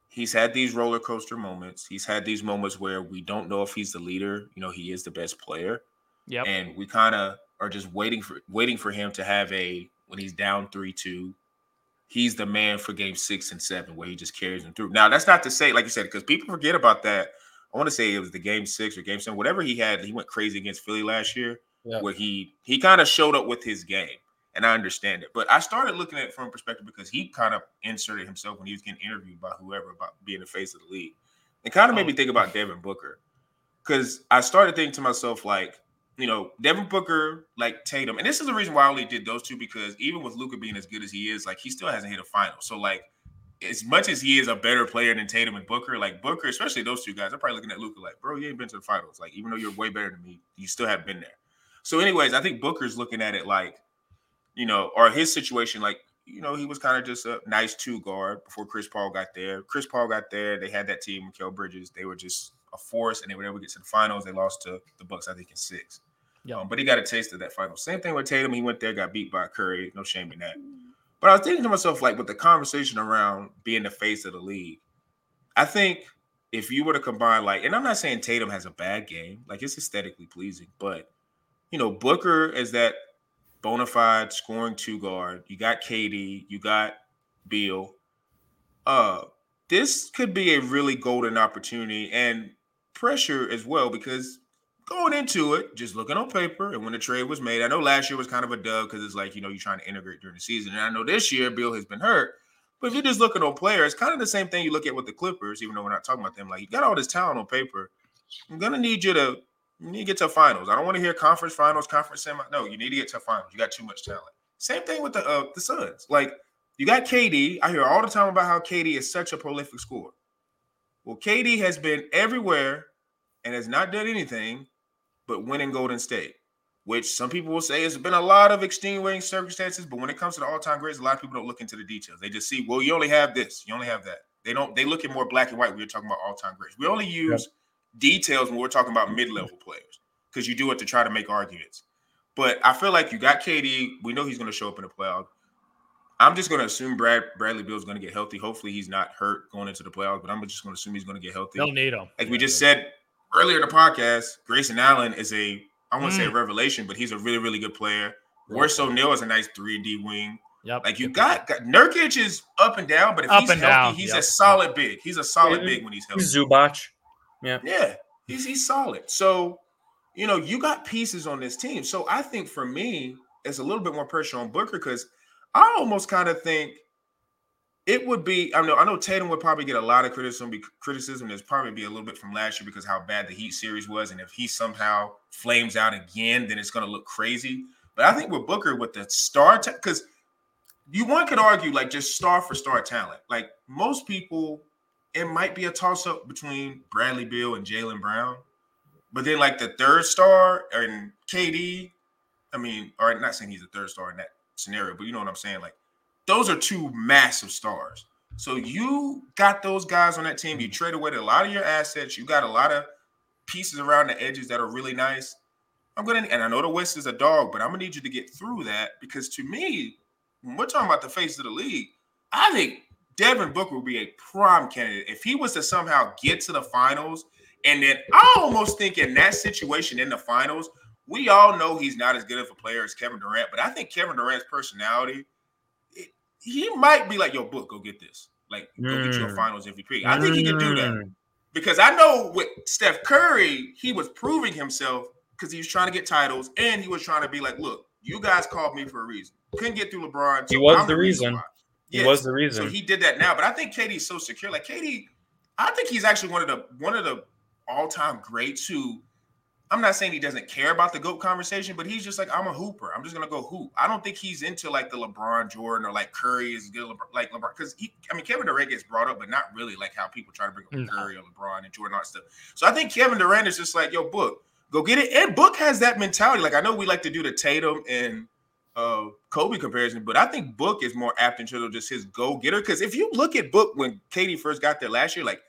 he's had these roller coaster moments. He's had these moments where we don't know if he's the leader. You know, he is the best player, Yep. and we kind of are just waiting for waiting for him to have a when he's down three two. He's the man for game six and seven, where he just carries them through. Now, that's not to say, like you said, because people forget about that. I want to say it was the game six or game seven, whatever he had. He went crazy against Philly last year Yeah. where he he kind of showed up with his game, and I understand it. But I started looking at it from a perspective because he kind of inserted himself when he was getting interviewed by whoever about being the face of the league. It kind of made oh. me think about Devin Booker because I started thinking to myself like, you know, Devin Booker, like Tatum, and this is the reason why I only did those two because even with Luka being as good as he is, like he still hasn't hit a final. So like. As much as he is a better player than Tatum and Booker, like Booker, especially those two guys, I'm probably looking at Luka like, bro, you ain't been to the finals. Like, even though you're way better than me, you still haven't been there. So, anyways, I think Booker's looking at it like, you know, or his situation, like, you know, he was kind of just a nice two guard before Chris Paul got there. Chris Paul got there. They had that team, Kel Bridges. They were just a force, and they were able to get to the finals. They lost to the Bucks, I think, in six. Yeah. Um, but he got a taste of that final. Same thing with Tatum. He went there, got beat by Curry. No shame in that. But I was thinking to myself, like, with the conversation around being the face of the league, I think if you were to combine, like, and I'm not saying Tatum has a bad game, like, it's aesthetically pleasing, but you know, Booker is that bona fide scoring two guard. You got KD, you got Beal. Uh, this could be a really golden opportunity and pressure as well because going into it, just looking on paper, and when the trade was made, I know last year was kind of a dub because it's like you know you're trying to integrate during the season, and I know this year Beal has been hurt. But if you're just looking on players, kind of the same thing you look at with the Clippers, even though we're not talking about them. Like you got all this talent on paper. I'm gonna need you to you need to get to finals. I don't want to hear conference finals, conference semi. No, you need to get to finals. You got too much talent. Same thing with the uh, the Suns. Like you got KD. I hear all the time about how KD is such a prolific scorer. Well, KD has been everywhere and has not done anything but winning in Golden State, which some people will say has been a lot of extenuating circumstances. But when it comes to the all-time greats, a lot of people don't look into the details. They just see, well, you only have this, you only have that. They don't. They look at more black and white when you're talking about all-time greats. We only use details when we're talking about mid-level players because you do it to try to make arguments. But I feel like you got KD. We know he's going to show up in the playoffs. I'm just going to assume Brad Bradley Beal's going to get healthy. Hopefully, he's not hurt going into the playoffs. But I'm just going to assume he's going to get healthy. They'll need him. Like we just said earlier in the podcast, Grayson Allen is a I want to say a Mm. revelation, but he's a really really good player. Royce O'Neale is a nice three D wing. Yep. Like you got, got Nurkic is up and down, but if Up he's and healthy, down, he's yep. a solid big. He's a solid Yeah, big when he's healthy. He's Zubac. Yeah, Yeah, he's he's solid. So, you know, you got pieces on this team. So I think for me, it's a little bit more pressure on Booker because I almost kind of think it would be. I know I know Tatum would probably get a lot of criticism. Criticism there's probably be a little bit from last year because how bad the Heat series was, and if he somehow flames out again, then it's going to look crazy. But I think with Booker, with the star, because you one could argue like just star for star talent. Like most people, it might be a toss up between Bradley Beal and Jaylen Brown, but then like the third star and KD, I mean, or not saying he's a third star in that scenario, but you know what I'm saying. Like those are two massive stars. So you got those guys on that team. You mm-hmm. trade away a lot of your assets. You got a lot of pieces around the edges that are really nice. I'm gonna, and I know the West is a dog, but I'm gonna need you to get through that because to me, when we're talking about the face of the league, I think Devin Booker would be a prime candidate if he was to somehow get to the finals. And then I almost think in that situation in the finals, we all know he's not as good of a player as Kevin Durant, but I think Kevin Durant's personality, it, he might be like, "Yo, book, go get this. Like, go get your Mm. Finals MVP." I think he can do that Mm. because I know with Steph Curry, he was proving himself because he was trying to get titles and he was trying to be like, look, you guys called me for a reason. Couldn't get through LeBron. He was I'm the reason. He Yes. was the reason. So he did that now, but I think KD's so secure. Like KD, I think he's actually one of the one of the all-time greats who I'm not saying he doesn't care about the GOAT conversation, but he's just like, I'm a hooper. I'm just gonna go hoop. I don't think he's into like the LeBron Jordan or like Curry is good LeBron, like LeBron. Because he I mean Kevin Durant gets brought up, but not really like how people try to bring up No. Curry or LeBron and Jordan and stuff. So I think Kevin Durant is just like, yo, book, go get it. And Book has that mentality. Like I know we like to do the Tatum and uh Kobe comparison, but I think Book is more apt in terms of just his go getter. Because if you look at Book when KD first got there last year, like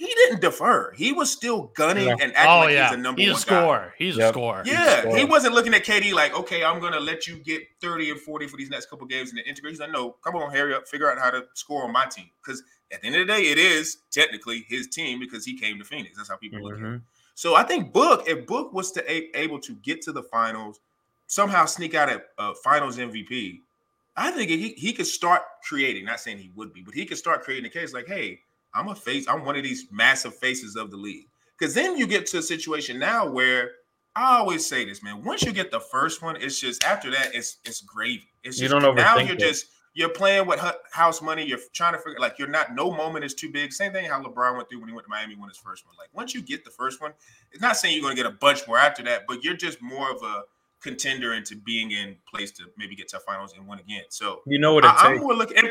he didn't defer. He was still gunning Yeah. and acting Oh like yeah, he's a number he's a one guy. scorer. He's a Yep. scorer. Yeah, scorer. he wasn't looking at KD like, okay, I'm gonna let you get 30 and 40 for these next couple games in the integrate. He's like, no, come on, hurry up, figure out how to score on my team. Because at the end of the day, it is technically his team because he came to Phoenix. That's how people look at it. Mhm. So I think Book, if Book was to a- able to get to the finals, somehow sneak out at uh, Finals MVP, I think he he could start creating. Not saying he would be, but he could start creating a case like, hey, I'm a face. I'm one of these massive faces of the league. Because then you get to a situation now where I always say this, man. Once you get the first one, it's just after that, it's it's gravy. It's You just don't now you're it. just you're playing with house money. You're trying to figure like you're not. No moment is too big. Same thing how LeBron went through when he went to Miami, won his first one. Like once you get the first one, it's not saying you're going to get a bunch more after that, but you're just more of a contender into being in place to maybe get to finals and win again. So You know what it I, am more looking.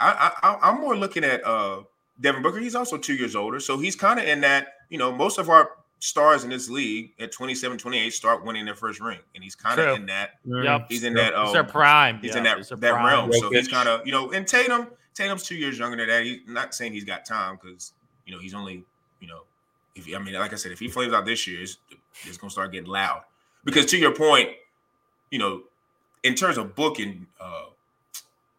I, I I'm more looking at uh Devin Booker. He's also two years older, so he's kind of in that. You know, most of our stars in this league at 27, 28 start winning their first ring, and he's kind of in that. Yep. He's in Yep. that. He's their Um, prime. he's yeah, in that that prime. realm. So he's kind of you know, and Tatum. Tatum's two years younger than that. He's not saying he's got time because you know he's only you know if I mean like I said if he flames out this year, it's, it's gonna start getting loud. Because to your point, you know, in terms of booking uh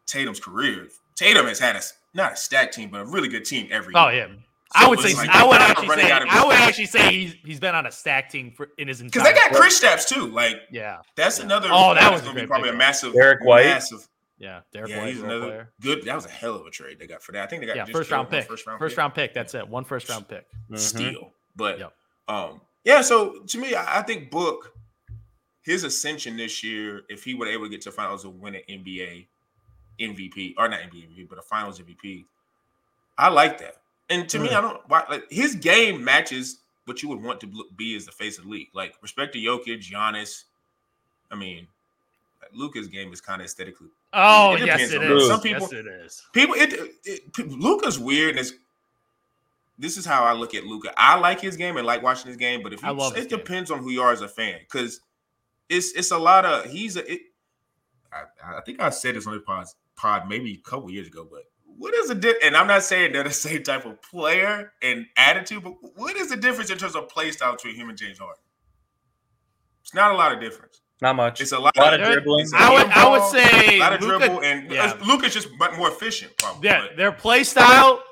Tatum's career, Tatum has had a not a stack team, but a really good team every Oh year. yeah. I would say like I would actually say I would actually say he's he's been on a stack team for in his entire Because they got Kristaps too. Like Yeah, that's Yeah. another. Oh, that was gonna be great probably a massive. Derrick White. Massive. yeah. Derrick yeah, White, he's another player. good. That was a hell of a trade they got for that. I think they got Yeah, just first round pick. First round First pick. round pick. That's it. One first round pick. Mhm. steal. But Yep. um, yeah. So to me, I, I think Book, his ascension this year, if he were able to get to finals and win an NBA MVP or not MVP, but a Finals MVP, I like that. And to me, Mm. I don't why like his game matches what you would want to be as the face of the league. Like respect to Jokic, Giannis. I mean, Luka's game is kind of aesthetically Oh It yes, it is. some people- yes, it is. people it, it Luka's weird and it's this is how I look at Luka. I like his game and like watching his game, but if you, it game. depends on who you are as a fan because it's it's a lot of he's a it, I, I think I said this on the pod, pod maybe a couple years ago, but what is the di- and I'm not saying they're the same type of player and attitude, but what is the difference in terms of play style between him and James Harden? It's not a lot of difference. Not much. It's a lot, A lot of There- dribbling. it's a I would I would ball, say a lot of Luka- dribble, and uh, yeah. Luka's just mu- more efficient, probably. Yeah, but- their play style.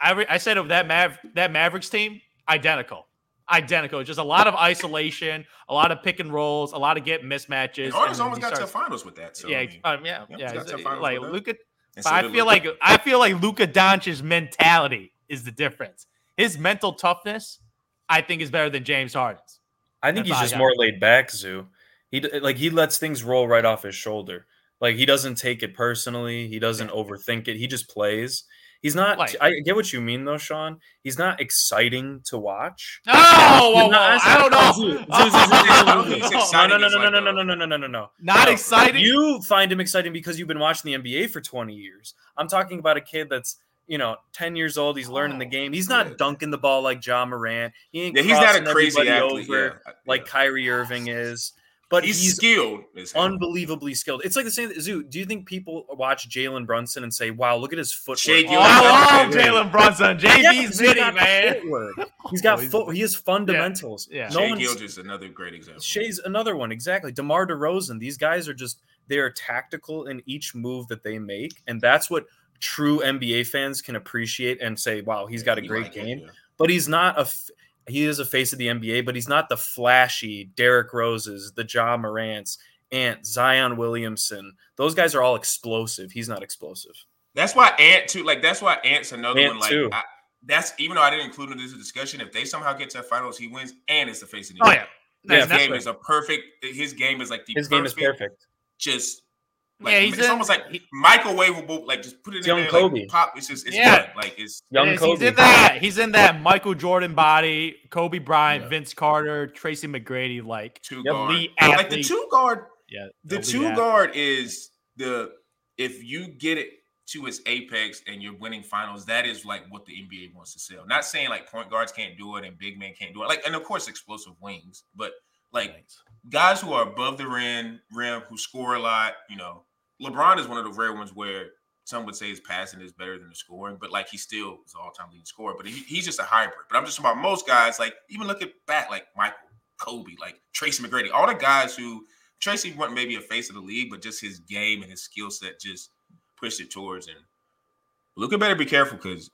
I re- I said of that Mav that Mavericks team identical. Identical. Just a lot of isolation, a lot of pick and rolls, a lot of get mismatches. And Harden's almost he got to starts- finals with that. So yeah, I mean, um, yeah, yeah, yeah. he's got to it's- finals Like with. Luka, so I feel Luka. like I feel like Luka Doncic's mentality is the difference. His mental toughness, I think, is better than James Harden's. I think That's he's I just got. more laid back, Zoo. He like he lets things roll right off his shoulder. Like he doesn't take it personally. He doesn't overthink it. He just plays. He's not. Like- I get what you mean though, Sean. He's not exciting to watch. Oh, whoa, You're whoa, I don't know. No, no, no, no, no, no, no, no, no, no, no, no. Not No. exciting. You find him exciting because you've been watching the NBA for 20 years. I'm talking about a kid that's, you know, 10 years old. He's learning the Oh, game. He's not yeah. dunking the ball like Ja Morant. He ain't Yeah, he's not a crossing crazy everybody athlete. over yeah. like Yeah. Kyrie Irving is. But he's, he's, skilled. unbelievably skilled. It's like the same. Zoo, do you think people watch Jalen Brunson and say, "Wow, look at his footwork"? Oh, I love Jalen Brunson. Yeah, JB's he's mini, man. footwork. He's got Oh, he's- foot. He has fundamentals. Yeah. No Shai one's- is another great example. Shai's another one, exactly. DeMar DeRozan. These guys are just they are tactical in each move that they make, and that's what true NBA fans can appreciate and say, "Wow, he's got a We great like it, game." yeah. But he's not a. f- He is a face of the NBA, but he's not the flashy Derrick Roses, the Ja Morants, Ant, Zion Williamson. Those guys are all explosive. He's not explosive. That's why Ant too. Like that's why Ant's another Ant one. Like too. I, that's even though I didn't include him in this discussion. If they somehow get to the finals, he wins. And it's the face of the Oh NBA. yeah. Yeah, His That's game right. is a perfect. His game is like the His game is perfect, perfect. Just like Yeah, he's it's in- almost like he- microwavable. Like just put it in there, Kobe. like pop. It's just it's Yeah. done. Like it's Young Yes, Kobe. He's in that. He's in that Michael Jordan body, Kobe Bryant, Yeah. Vince Carter, Tracy McGrady, like two guard. elite Like the two guard. yeah, The two athlete. guard is the if you get it to its apex and you're winning finals, that is like what the NBA wants to sell. Not saying like point guards can't do it and big men can't do it. Like and of course explosive wings, but like guys who are above the rim, rim who score a lot. You know, LeBron is one of the rare ones where some would say his passing is better than the scoring, but like he still is an all-time leading scorer. But he, he's just a hybrid. But I'm just about most guys. Like even look at back like Michael, Kobe, like Tracy McGrady, all the guys who Tracy wasn't maybe a face of the league, but just his game and his skill set just pushed it towards. And Luka better be careful because,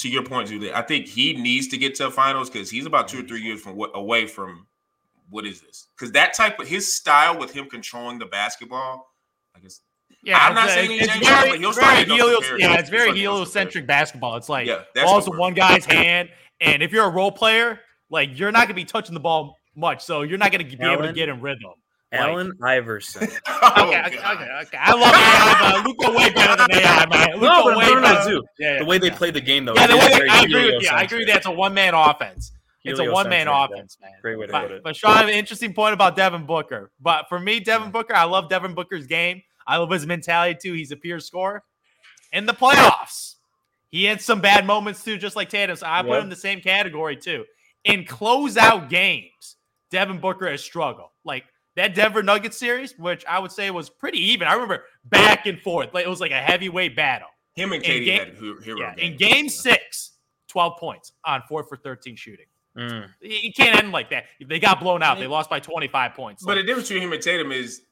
to your point, Julie, I think he needs to get to the finals because he's about two or three years from away from what is this? Because that type of his style with him controlling the basketball, I guess. Yeah, I'm not uh, saying it's he's James very, but he'll very start helio- yeah, it's very start getting those heliocentric basketball. It's like Yeah, that's balls in one guy's hand, and if you're a role player, like you're not gonna be touching the ball much, so you're not gonna be able to get in rhythm. Like- Allen Iverson. Oh, okay, okay, oh, God. okay, okay. I love AI, but Luka way better than AI, man. Luka no, but way better. Zoo. Yeah, The way they yeah. play the game, though. Yeah, it the is way they, I agree with you. I heliocentric. agree that's a one man offense. It's a one man offense, man. Great way to put it. but Sean, an interesting point about Devin Booker. But for me, Devin Booker, I love Devin Booker's game. I love his mentality too. He's a pure scorer. In the playoffs, he had some bad moments too, just like Tatum. So I put him in the same category too. In closeout games, Devin Booker has struggled. Like that Denver Nuggets series, which I would say was pretty even. I remember back and forth. Like it was like a heavyweight battle. Him and In Katie game- had hero hero Yeah. In game six, 12 points on four for 13 shooting. Mm. You can't end like that. They got blown out. They lost by 25 points. But the difference between him and Tatum is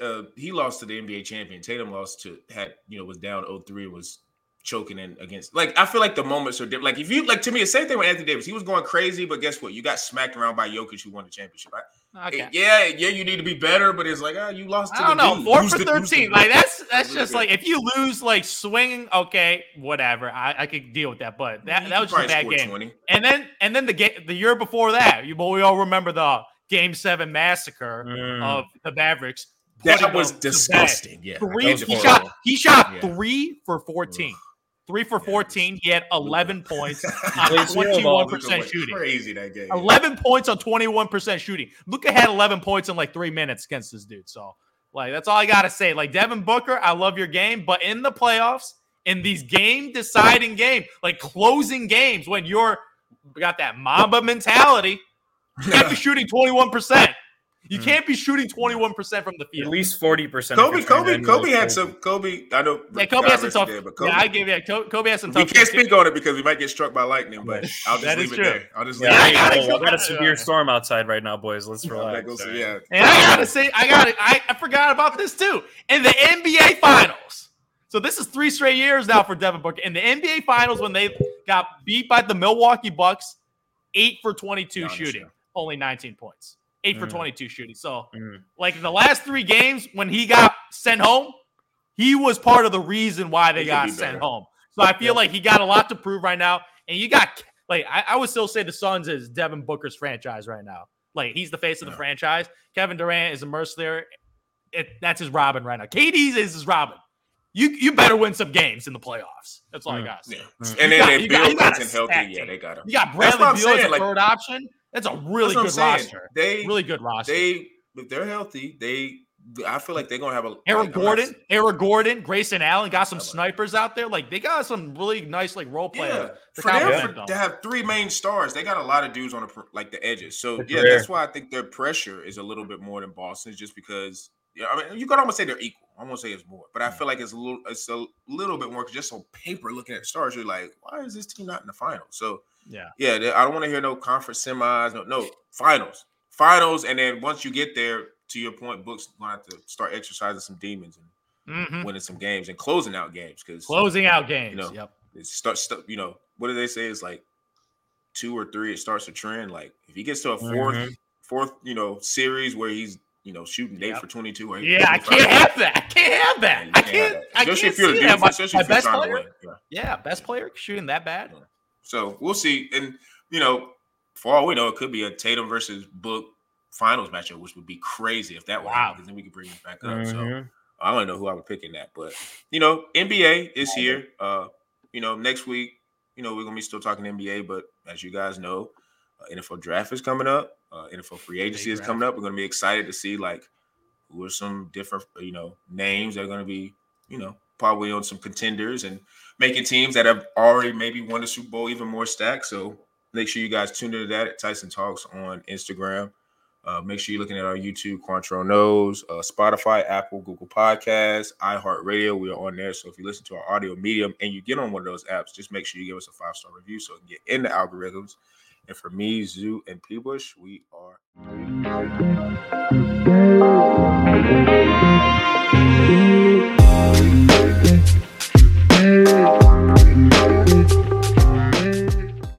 uh, he lost to the NBA champion. Tatum lost to had you know was down 0-3 was choking in against like I feel like the moments are different. Like if you like to me, the same thing with Anthony Davis. He was going crazy, but guess what? You got smacked around by Jokic who won the championship. Right? okay. Yeah, yeah, you need to be better, but it's like ah, you lost. To I don't the know. dude. Four Who's for the- 13. Like that's that's just good. like if you lose like swinging, okay, whatever. I, I could deal with that. But that, that was just a bad game. 20. And then and then the game the year before that, you well, we all remember the game seven massacre Mm. of the Mavericks. That was them to bed. disgusting. Yeah, Three, he shot he shot Yeah. three for 14. Ugh. Three for Yeah, 14. He had 11 points on Played zero ball. 21% shooting. Crazy that game. 11 points on 21% shooting. Luka had 11 points in like three minutes against this dude. So, like, that's all I got to say. Like, Devin Booker, I love your game, but in the playoffs, in these game deciding games, like closing games, when you're got that Mamba mentality, you can't be shooting 21%. You Mm. can't be shooting 21% from the field. At least forty percent. Kobe, Kobe, Kobe had some. Kobe, I know. Yeah, Kobe has some God tough. his but Kobe, yeah, I give you. Kobe, Kobe has some we can't speak on it because we might get struck by lightning. But I'll just That is leave it true. there. I'll just leave Yeah, it I there. gotta- I got a severe storm outside right now, boys. Let's That relax. goes- all right? yeah. And I gotta say, I got to I, I forgot about this too. In the NBA Finals, so this is three straight years now for Devin Booker. In the NBA Finals, when they got beat by the Milwaukee Bucks, eight for 22 Giannis, shooting, yeah. only 19 points. Eight for Mm. 22 shooting. So, Mm. like the last three games when he got sent home, he was part of the reason why they He got be sent better. home. So I feel Yeah. like he got a lot to prove right now. And you got like I, I would still say the Suns is Devin Booker's franchise right now. Like he's the face of the Yeah. franchise. Kevin Durant is a mercenary. It, that's his Robin right now. KD's is his Robin. You you better win some games in the playoffs. That's all I Mm. got. Yeah. Mm. And then got- if you got- Beal you got a comes in healthy, stacked yeah, they got him. You got Bradley Beal as a like- third option. That's a really That's good roster. They Really good roster. they if they're healthy, they I feel like they're gonna have a Eric like, I'm not- Gordon, Eric Gordon, Grayson Allen got some snipers out there. Like they got some really nice like role players. Yeah, to for them for, to have three main stars, they got a lot of dudes on the like the edges. So It's yeah, rare. that's why I think their pressure is a little bit more than Boston's, just because. Yeah, I mean, you could almost say they're equal. I won't say it's more, but I feel like it's a little, it's a little bit more Just on paper, looking at stars, you're like, why is this team not in the finals? So Yeah. yeah, I don't want to hear no conference semis, no, no finals, finals, and then once you get there, to your point, Book's gonna have to start exercising some demons and Mhm. winning some games and closing out games because Closing out games. you know, yep. it starts. You know, what do they say? It's like two or three. It starts a trend. Like if he gets to a 4th Mhm. fourth, you know, series where he's you know shooting Yep. for twenty two. or Yeah, I can't have that. I can't have that. I can't. I Especially can't if you're see that. My, especially my if best player. Yeah. Yeah, best player shooting that bad. So we'll see. And you know, for all we know, it could be a Tatum versus Book finals matchup, which would be crazy if that would Wow. Because then we could bring it back up. So Mhm. I don't know who I would pick in that, but you know, NBA is here. Uh, you know, next week, you know, we're gonna be still talking NBA, but as you guys know, uh, NFL draft is coming up. Uh, NFL free agency is coming up. We're gonna be excited to see like who are some different, you know, names that are gonna be, you know, probably on some contenders and making teams that have already maybe won the Super Bowl even more stacked. So make sure you guys tune into that at Tyson Talks on Instagram. Uh, make sure you're looking at our YouTube, Quantrell Knows, uh, Spotify, Apple, Google Podcasts, iHeartRadio. We are on there. So if you listen to our audio medium and you get on one of those apps, just make sure you give us a five star review so it can get in the algorithms. And for me, Zoo, and P. Bush, we are.